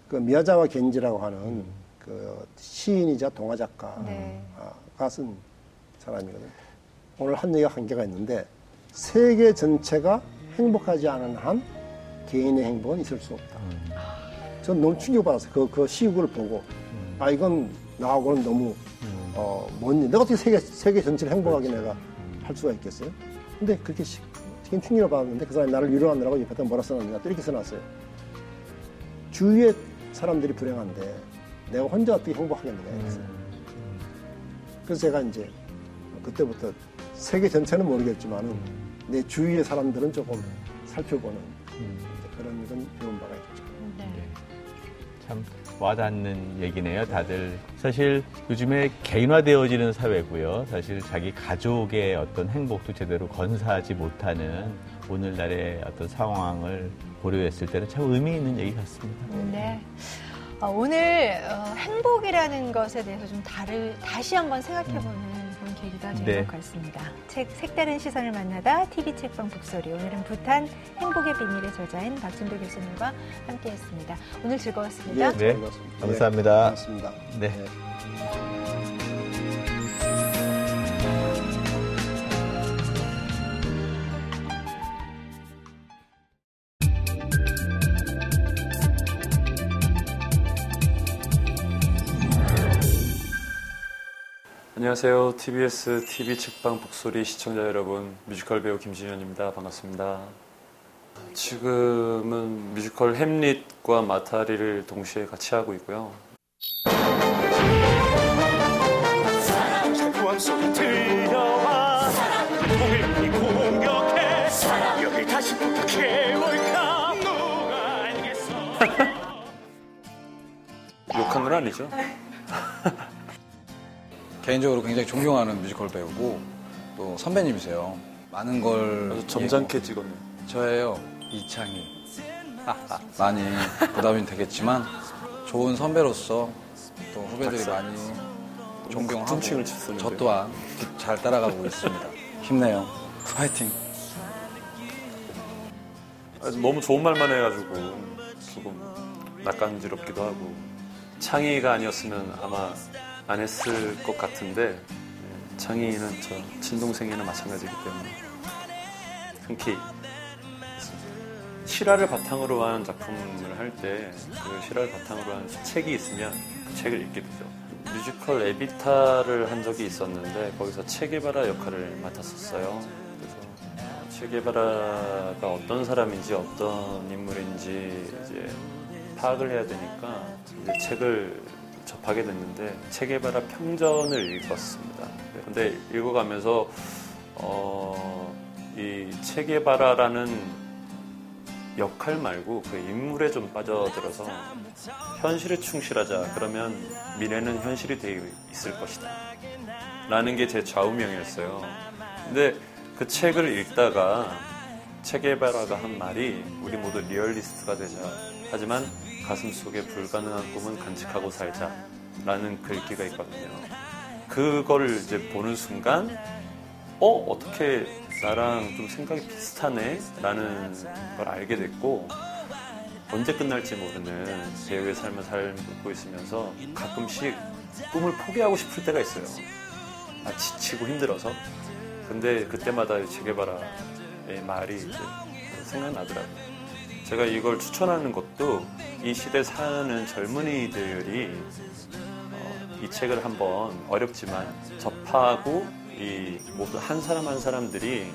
그 미야자와 겐지라고 하는 음. 그 시인이자 동화 작가가 네. 쓴 사람이거든요. 오늘 한 얘기가 한계가 있는데 세계 전체가 행복하지 않은 한 개인의 행복은 있을 수 없다. 음. 전 너무 충격받았어요. 그, 그 시국을 보고. 음. 아, 이건 나하고는 너무, 음. 어, 뭔, 내가 어떻게 세계, 세계 전체를 행복하게 그렇지. 내가 음. 할 수가 있겠어요? 근데 그렇게 긴 충격을 받았는데 그 사람이 나를 위로하느라고 옆에다 뭐라 써놨느냐 또 이렇게 써놨어요. 주위의 사람들이 불행한데 내가 혼자 어떻게 행복하겠느냐 이랬어요. 음. 그래서 제가 이제 그때부터 세계 전체는 모르겠지만 내 주위의 사람들은 조금 살펴보는 그런 이런 배운 바가 있죠. 네. 네. 참 와닿는 얘기네요, 다들. 사실 요즘에 개인화되어지는 사회고요. 사실 자기 가족의 어떤 행복도 제대로 건사하지 못하는 오늘날의 어떤 상황을 고려했을 때는 참 의미 있는 얘기 같습니다. 네. 어, 오늘 어, 행복이라는 것에 대해서 좀 다를, 다시 한번 생각해보는 계기가 된것 네. 같습니다. 책 색다른 시선을 만나다 TV 책방 북소리 오늘은 부탄 행복의 비밀의 저자인 박진도 교수님과 함께했습니다. 오늘 즐거웠습니다. 예, 네, 즐거웠습니다. 감사합니다. 네, 고맙습니다. 네. 안녕하세요. TBS TV 책방 북소리 시청자 여러분, 뮤지컬 배우 김준현입니다. 반갑습니다. 지금은 뮤지컬 햄릿과 마타하리를 동시에 같이 하고 있고요. 욕한 건 아니죠? 개인적으로 굉장히 존경하는 뮤지컬 배우고 또 선배님이세요. 많은 걸 아주 점잖게 찍었네요. 저예요. 이창희. 많이 부담이 되겠지만 좋은 선배로서 또 후배들이 많이 존경하고 저 또한 잘 따라가고 있습니다. 힘내요. 파이팅. 너무 좋은 말만 해가지고 조금 낯간지럽기도 하고 창희가 아니었으면 아마 안 했을 것 같은데 창희는 저 친동생이나 마찬가지이기 때문에 흔히 실화를 바탕으로 한 작품을 할 때 그 실화를 바탕으로 한 책이 있으면 그 책을 읽게 되죠. 뮤지컬 에비타를 한 적이 있었는데 거기서 체게바라 역할을 맡았었어요. 그래서 체게바라가 어떤 사람인지 어떤 인물인지 이제 파악을 해야 되니까 이제 책을 접하게 됐는데 체게바라 평전을 읽었습니다. 근데 읽어가면서 어, 이 체게바라라는 역할 말고 그 인물에 좀 빠져들어서 현실에 충실하자 그러면 미래는 현실이 되어 있을 것이다 라는 게 제 좌우명이었어요 근데 그 책을 읽다가 체게바라가 한 말이 우리 모두 리얼리스트가 되자 하지만 가슴 속에 불가능한 꿈은 간직하고 살자 라는 글귀가 있거든요. 그거를 이제 보는 순간 어? 어떻게 나랑 좀 생각이 비슷하네? 라는 걸 알게 됐고 언제 끝날지 모르는 배우의 삶을 살고 있으면서 가끔씩 꿈을 포기하고 싶을 때가 있어요. 아, 지치고 힘들어서. 근데 그때마다 제게바라의 말이 이제 생각나더라고요. 제가 이걸 추천하는 것도 이 시대 사는 젊은이들이 어, 이 책을 한번 어렵지만 접하고 이 모두 한 사람 한 사람들이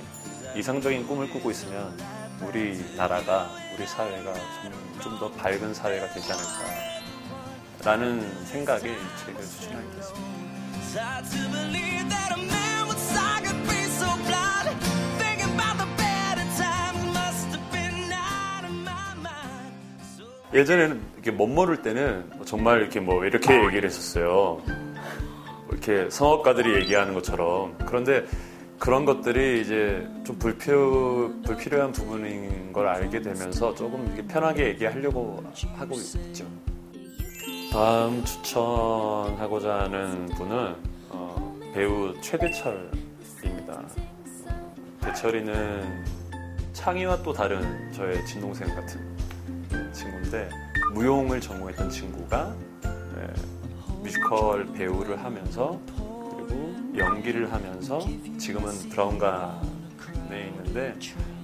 이상적인 꿈을 꾸고 있으면 우리 나라가 우리 사회가 좀 더 밝은 사회가 되지 않을까라는 생각에 이 책을 추천하게 됐습니다. 예전에는 이렇게 멋모를 때는 정말 이렇게 뭐 이렇게 얘기를 했었어요. 이렇게 성악가들이 얘기하는 것처럼. 그런데 그런 것들이 이제 좀 불필요, 불필요한 부분인 걸 알게 되면서 조금 이렇게 편하게 얘기하려고 하고 있죠. 다음 추천하고자 하는 분은 어, 배우 최대철입니다. 대철이는 창희와 또 다른 저의 친동생 같은 친구인데 무용을 전공했던 친구가 예, 뮤지컬 배우를 하면서 그리고 연기를 하면서 지금은 브라운관에 있는데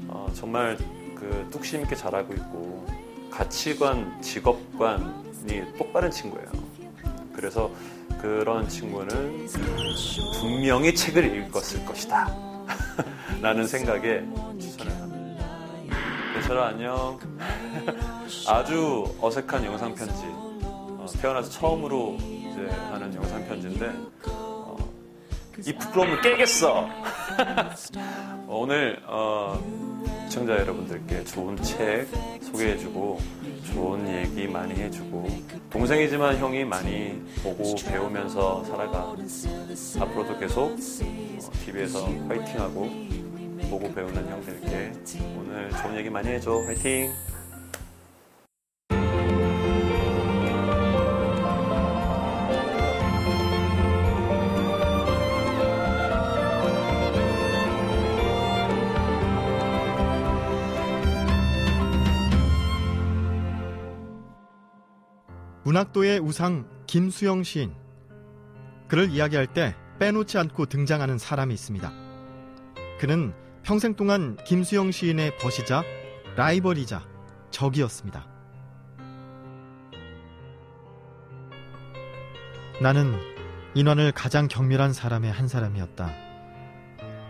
어, 정말 그 뚝심 있게 잘하고 있고 가치관, 직업관이 똑바른 친구예요. 그래서 그런 친구는 분명히 책을 읽었을 것이다. 라는 생각에. 대철아 안녕. 아주 어색한 영상 편지. 어, 태어나서 처음으로 이제 하는 영상 편지인데 어, 이 부끄러움을 깨겠어. 어, 오늘 어, 시청자 여러분들께 좋은 책 소개해주고 좋은 얘기 많이 해주고 동생이지만 형이 많이 보고 배우면서 살아가 앞으로도 계속 TV에서 파이팅하고 보고 배우는 형들께 오늘 좋은 얘기 많이 해줘 파이팅 문학도의 우상 김수영 시인. 그를 이야기할 때 빼놓지 않고 등장하는 사람이 있습니다. 그는 평생 동안 김수영 시인의 벗이자 라이벌이자 적이었습니다. 나는 인원을 가장 경멸한 사람의 한 사람이었다.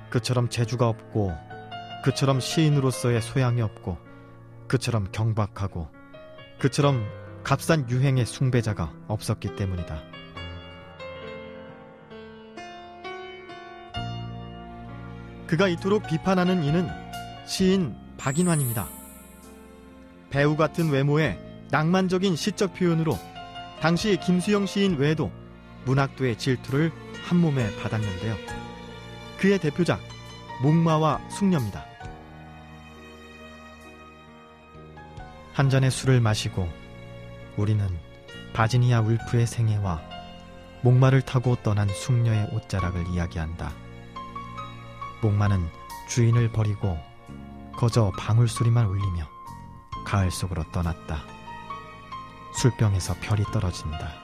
그처럼 재주가 없고, 그처럼 시인으로서의 소양이 없고, 그처럼 경박하고, 그처럼 값싼 유행의 숭배자가 없었기 때문이다. 그가 이토록 비판하는 이는 시인 박인환입니다. 배우 같은 외모에 낭만적인 시적 표현으로 당시 김수영 시인 외에도 문학도의 질투를 한 몸에 받았는데요. 그의 대표작 목마와 숙녀입니다. 한 잔의 술을 마시고 우리는 바지니아 울프의 생애와 목마를 타고 떠난 숙녀의 옷자락을 이야기한다. 목마는 주인을 버리고 거저 방울소리만 울리며 가을 속으로 떠났다. 술병에서 별이 떨어진다.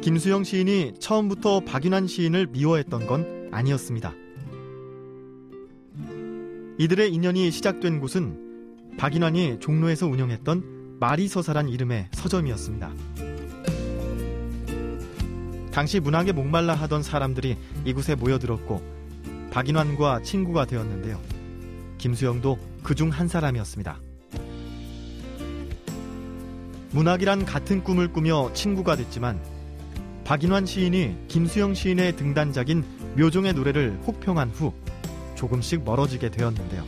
김수영 시인이 처음부터 박윤환 시인을 미워했던 건 아니었습니다. 이들의 인연이 시작된 곳은 박인환이 종로에서 운영했던 마리서사란 이름의 서점이었습니다. 당시 문학에 목말라 하던 사람들이 이곳에 모여들었고 박인환과 친구가 되었는데요. 김수영도 그 중 한 사람이었습니다. 문학이란 같은 꿈을 꾸며 친구가 됐지만 박인환 시인이 김수영 시인의 등단작인 묘종의 노래를 혹평한 후 조금씩 멀어지게 되었는데요.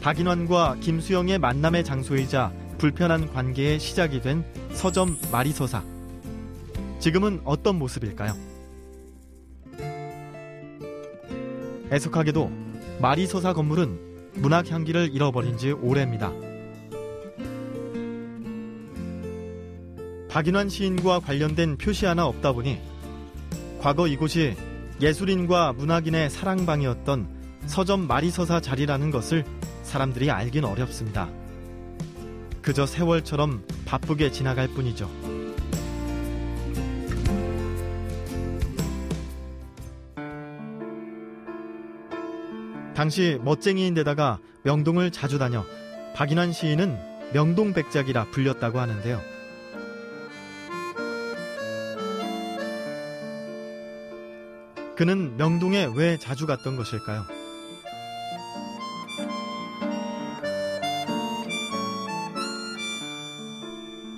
박인환과 김수영의 만남의 장소이자 불편한 관계의 시작이 된 서점 마리서사. 지금은 어떤 모습일까요? 애석하게도 마리서사 건물은 문학 향기를 잃어버린 지 오래입니다. 박인환 시인과 관련된 표시 하나 없다 보니 과거 이곳이 예술인과 문학인의 사랑방이었던 서점 마리서사 자리라는 것을 사람들이 알긴 어렵습니다. 그저 세월처럼 바쁘게 지나갈 뿐이죠. 당시 멋쟁이인데다가 명동을 자주 다녀 박인환 시인은 명동백작이라 불렸다고 하는데요. 그는 명동에 왜 자주 갔던 것일까요?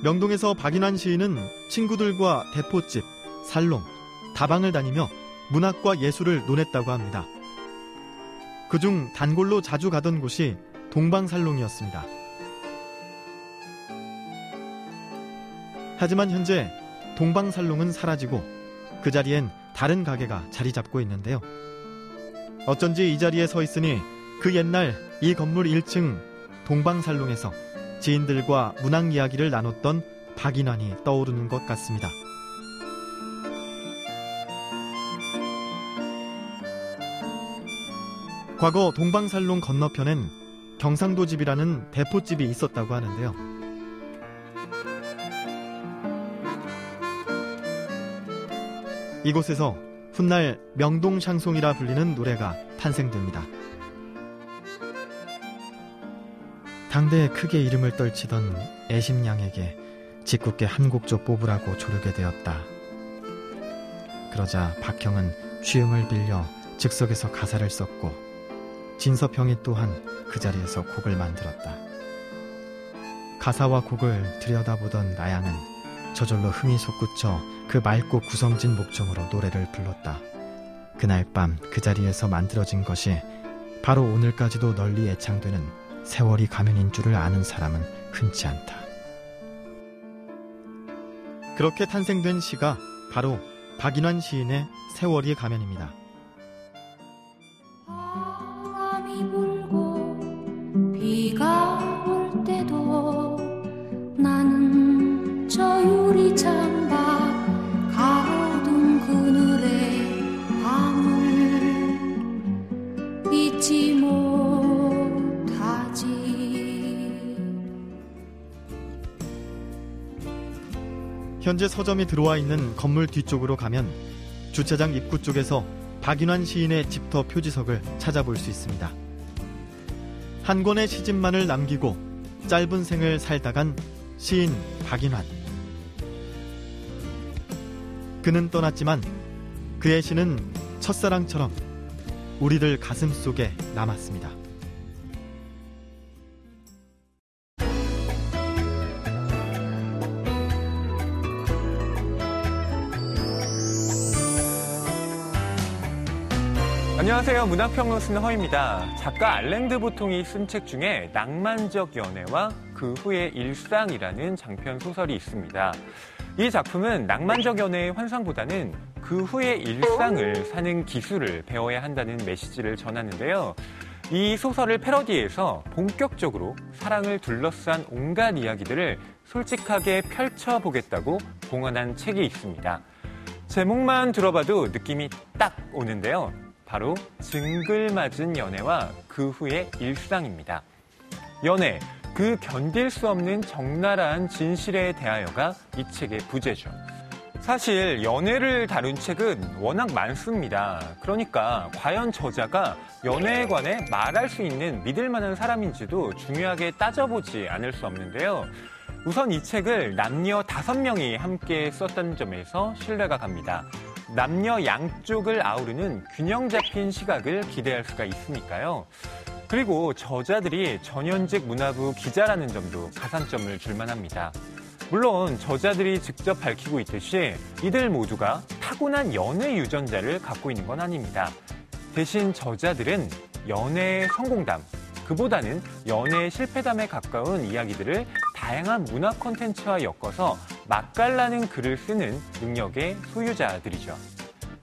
명동에서 박인환 시인은 친구들과 대포집, 살롱, 다방을 다니며 문학과 예술을 논했다고 합니다. 그중 단골로 자주 가던 곳이 동방살롱이었습니다. 하지만 현재 동방살롱은 사라지고 그 자리엔 다른 가게가 자리 잡고 있는데요. 어쩐지 이 자리에 서 있으니 그 옛날 이 건물 1층 동방살롱에서 지인들과 문학 이야기를 나눴던 박인환이 떠오르는 것 같습니다. 과거 동방살롱 건너편엔 경상도 집이라는 대포집이 있었다고 하는데요. 이곳에서 훗날 명동샹송이라 불리는 노래가 탄생됩니다. 당대에 크게 이름을 떨치던 애심양에게 짓궂게 한 곡조 뽑으라고 조르게 되었다. 그러자 박형은 취음을 빌려 즉석에서 가사를 썼고 진서평이 또한 그 자리에서 곡을 만들었다. 가사와 곡을 들여다보던 나양은 저절로 흥이 솟구쳐 그 맑고 구성진 목청으로 노래를 불렀다. 그날 밤 그 자리에서 만들어진 것이 바로 오늘까지도 널리 애창되는 세월이 가면인 줄을 아는 사람은 흔치 않다. 그렇게 탄생된 시가 바로 박인환 시인의 세월이 가면입니다. 현재 서점이 들어와 있는 건물 뒤쪽으로 가면 주차장 입구 쪽에서 박인환 시인의 집터 표지석을 찾아볼 수 있습니다. 한 권의 시집만을 남기고 짧은 생을 살다간 시인 박인환. 그는 떠났지만 그의 시는 첫사랑처럼 우리들 가슴 속에 남았습니다. 안녕하세요. 문학평론 쓰는 허입니다. 작가 알랭드 보통이 쓴 책 중에 낭만적 연애와 그 후의 일상이라는 장편 소설이 있습니다. 이 작품은 낭만적 연애의 환상보다는 그 후의 일상을 사는 기술을 배워야 한다는 메시지를 전하는데요. 이 소설을 패러디해서 본격적으로 사랑을 둘러싼 온갖 이야기들을 솔직하게 펼쳐보겠다고 봉헌한 책이 있습니다. 제목만 들어봐도 느낌이 딱 오는데요. 바로 증글맞은 연애와 그 후의 일상입니다. 연애, 그 견딜 수 없는 적나라한 진실에 대하여가 이 책의 부제죠. 사실 연애를 다룬 책은 워낙 많습니다. 그러니까 과연 저자가 연애에 관해 말할 수 있는 믿을 만한 사람인지도 중요하게 따져보지 않을 수 없는데요. 우선 이 책을 남녀 다섯 명이 함께 썼다는 점에서 신뢰가 갑니다. 남녀 양쪽을 아우르는 균형 잡힌 시각을 기대할 수가 있으니까요. 그리고 저자들이 전현직 문화부 기자라는 점도 가산점을 줄 만합니다. 물론 저자들이 직접 밝히고 있듯이 이들 모두가 타고난 연애 유전자를 갖고 있는 건 아닙니다. 대신 저자들은 연애의 성공담, 그보다는 연애의 실패담에 가까운 이야기들을 다양한 문화 콘텐츠와 엮어서 맛깔나는 글을 쓰는 능력의 소유자들이죠.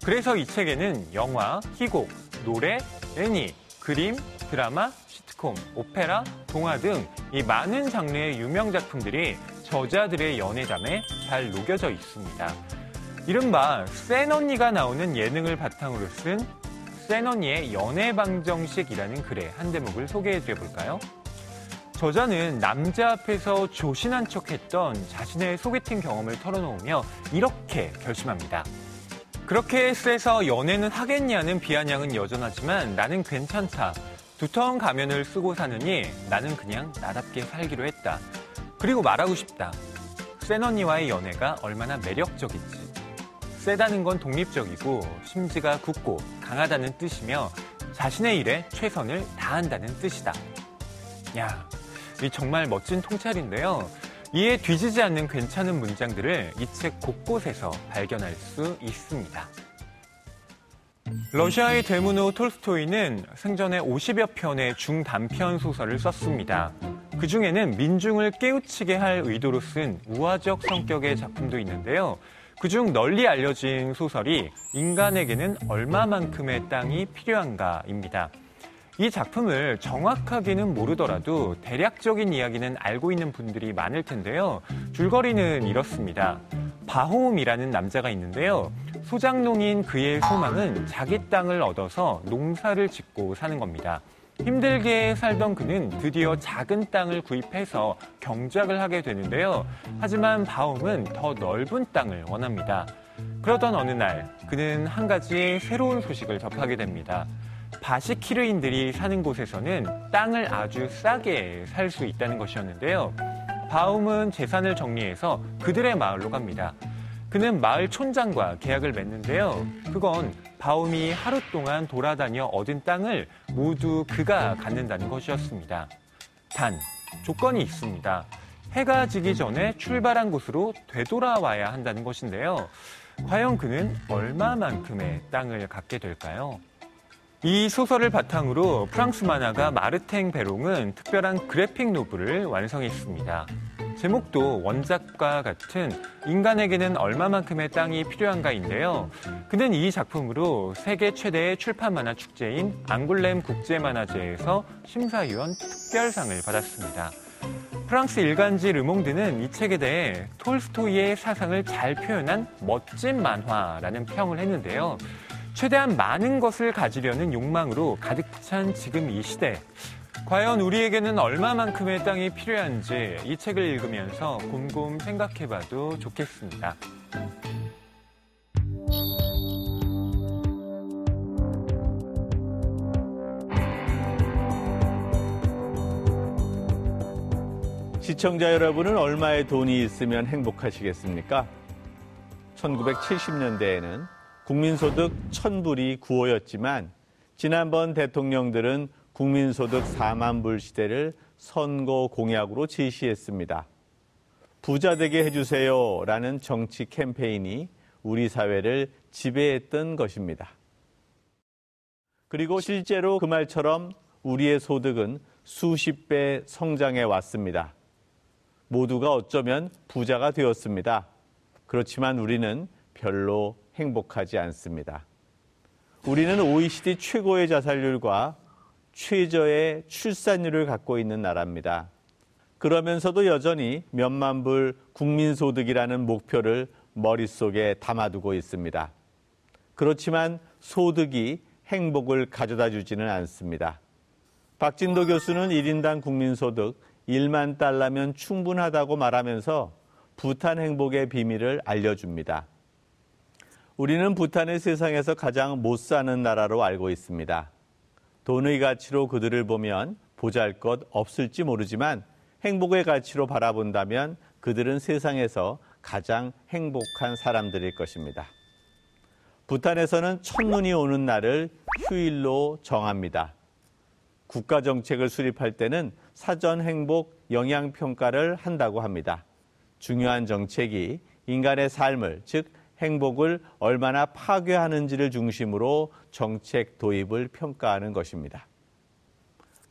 그래서 이 책에는 영화, 희곡, 노래, 애니, 그림, 드라마, 시트콤, 오페라, 동화 등 이 많은 장르의 유명 작품들이 저자들의 연애담에 잘 녹여져 있습니다. 이른바 센 언니가 나오는 예능을 바탕으로 쓴 센 언니의 연애방정식이라는 글의 한 대목을 소개해 드려 볼까요? 저자는 남자 앞에서 조신한 척 했던 자신의 소개팅 경험을 털어놓으며 이렇게 결심합니다. 그렇게 쎄서 연애는 하겠냐는 비아냥은 여전하지만 나는 괜찮다. 두터운 가면을 쓰고 사느니 나는 그냥 나답게 살기로 했다. 그리고 말하고 싶다. 센 언니와의 연애가 얼마나 매력적인지. 세다는 건 독립적이고 심지가 굳고 강하다는 뜻이며 자신의 일에 최선을 다한다는 뜻이다. 야, 이 정말 멋진 통찰인데요. 이에 뒤지지 않는 괜찮은 문장들을 이 책 곳곳에서 발견할 수 있습니다. 러시아의 대문호 톨스토이는 생전에 50여 편의 중단편 소설을 썼습니다. 그 중에는 민중을 깨우치게 할 의도로 쓴 우화적 성격의 작품도 있는데요. 그중 널리 알려진 소설이 인간에게는 얼마만큼의 땅이 필요한가입니다. 이 작품을 정확하게는 모르더라도 대략적인 이야기는 알고 있는 분들이 많을 텐데요. 줄거리는 이렇습니다. 바홈이라는 남자가 있는데요. 소장농인 그의 소망은 자기 땅을 얻어서 농사를 짓고 사는 겁니다. 힘들게 살던 그는 드디어 작은 땅을 구입해서 경작을 하게 되는데요. 하지만 바움은 더 넓은 땅을 원합니다. 그러던 어느 날 그는 한 가지 새로운 소식을 접하게 됩니다. 바시키르인들이 사는 곳에서는 땅을 아주 싸게 살 수 있다는 것이었는데요. 바움은 재산을 정리해서 그들의 마을로 갑니다. 그는 마을 촌장과 계약을 맺는데요. 그건 바움이 하루 동안 돌아다녀 얻은 땅을 모두 그가 갖는다는 것이었습니다. 단, 조건이 있습니다. 해가 지기 전에 출발한 곳으로 되돌아와야 한다는 것인데요. 과연 그는 얼마만큼의 땅을 갖게 될까요? 이 소설을 바탕으로 프랑스 만화가 마르탱 베롱은 특별한 그래픽 노블을 완성했습니다. 제목도 원작과 같은 인간에게는 얼마만큼의 땅이 필요한가인데요. 그는 이 작품으로 세계 최대의 출판 만화 축제인 앙굴렘 국제 만화제에서 심사위원 특별상을 받았습니다. 프랑스 일간지 르몽드는 이 책에 대해 톨스토이의 사상을 잘 표현한 멋진 만화라는 평을 했는데요. 최대한 많은 것을 가지려는 욕망으로 가득 찬 지금 이 시대. 과연 우리에게는 얼마만큼의 땅이 필요한지 이 책을 읽으면서 곰곰 생각해 봐도 좋겠습니다. 시청자 여러분은 얼마의 돈이 있으면 행복하시겠습니까? 1970년대에는 국민소득 1000불이 구호였지만 지난번 대통령들은 국민소득 4만 불 시대를 선거 공약으로 제시했습니다. 부자 되게 해주세요 라는 정치 캠페인이 우리 사회를 지배했던 것입니다. 그리고 실제로 그 말처럼 우리의 소득은 수십 배 성장해 왔습니다. 모두가 어쩌면 부자가 되었습니다. 그렇지만 우리는 별로 행복하지 않습니다. 우리는 OECD 최고의 자살률과 최저의 출산율을 갖고 있는 나라입니다. 그러면서도 여전히 몇만 불 국민소득이라는 목표를 머릿속에 담아두고 있습니다. 그렇지만 소득이 행복을 가져다 주지는 않습니다. 박진도 교수는 1인당 국민소득 1만 달러면 충분하다고 말하면서 부탄 행복의 비밀을 알려줍니다. 우리는 부탄을 세상에서 가장 못 사는 나라로 알고 있습니다. 돈의 가치로 그들을 보면 보잘 것 없을지 모르지만 행복의 가치로 바라본다면 그들은 세상에서 가장 행복한 사람들일 것입니다. 부탄에서는 첫눈이 오는 날을 휴일로 정합니다. 국가 정책을 수립할 때는 사전 행복 영향 평가를 한다고 합니다. 중요한 정책이 인간의 삶을 즉 행복을 얼마나 파괴하는지를 중심으로 정책 도입을 평가하는 것입니다.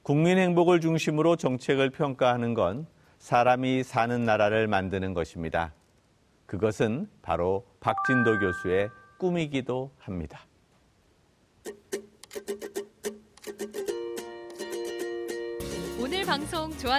국민 행복을 중심으로 정책을 평가하는 건 사람이 사는 나라를 만드는 것입니다. 그것은 바로 박진도 교수의 꿈이기도 합니다. 오늘 방송 좋았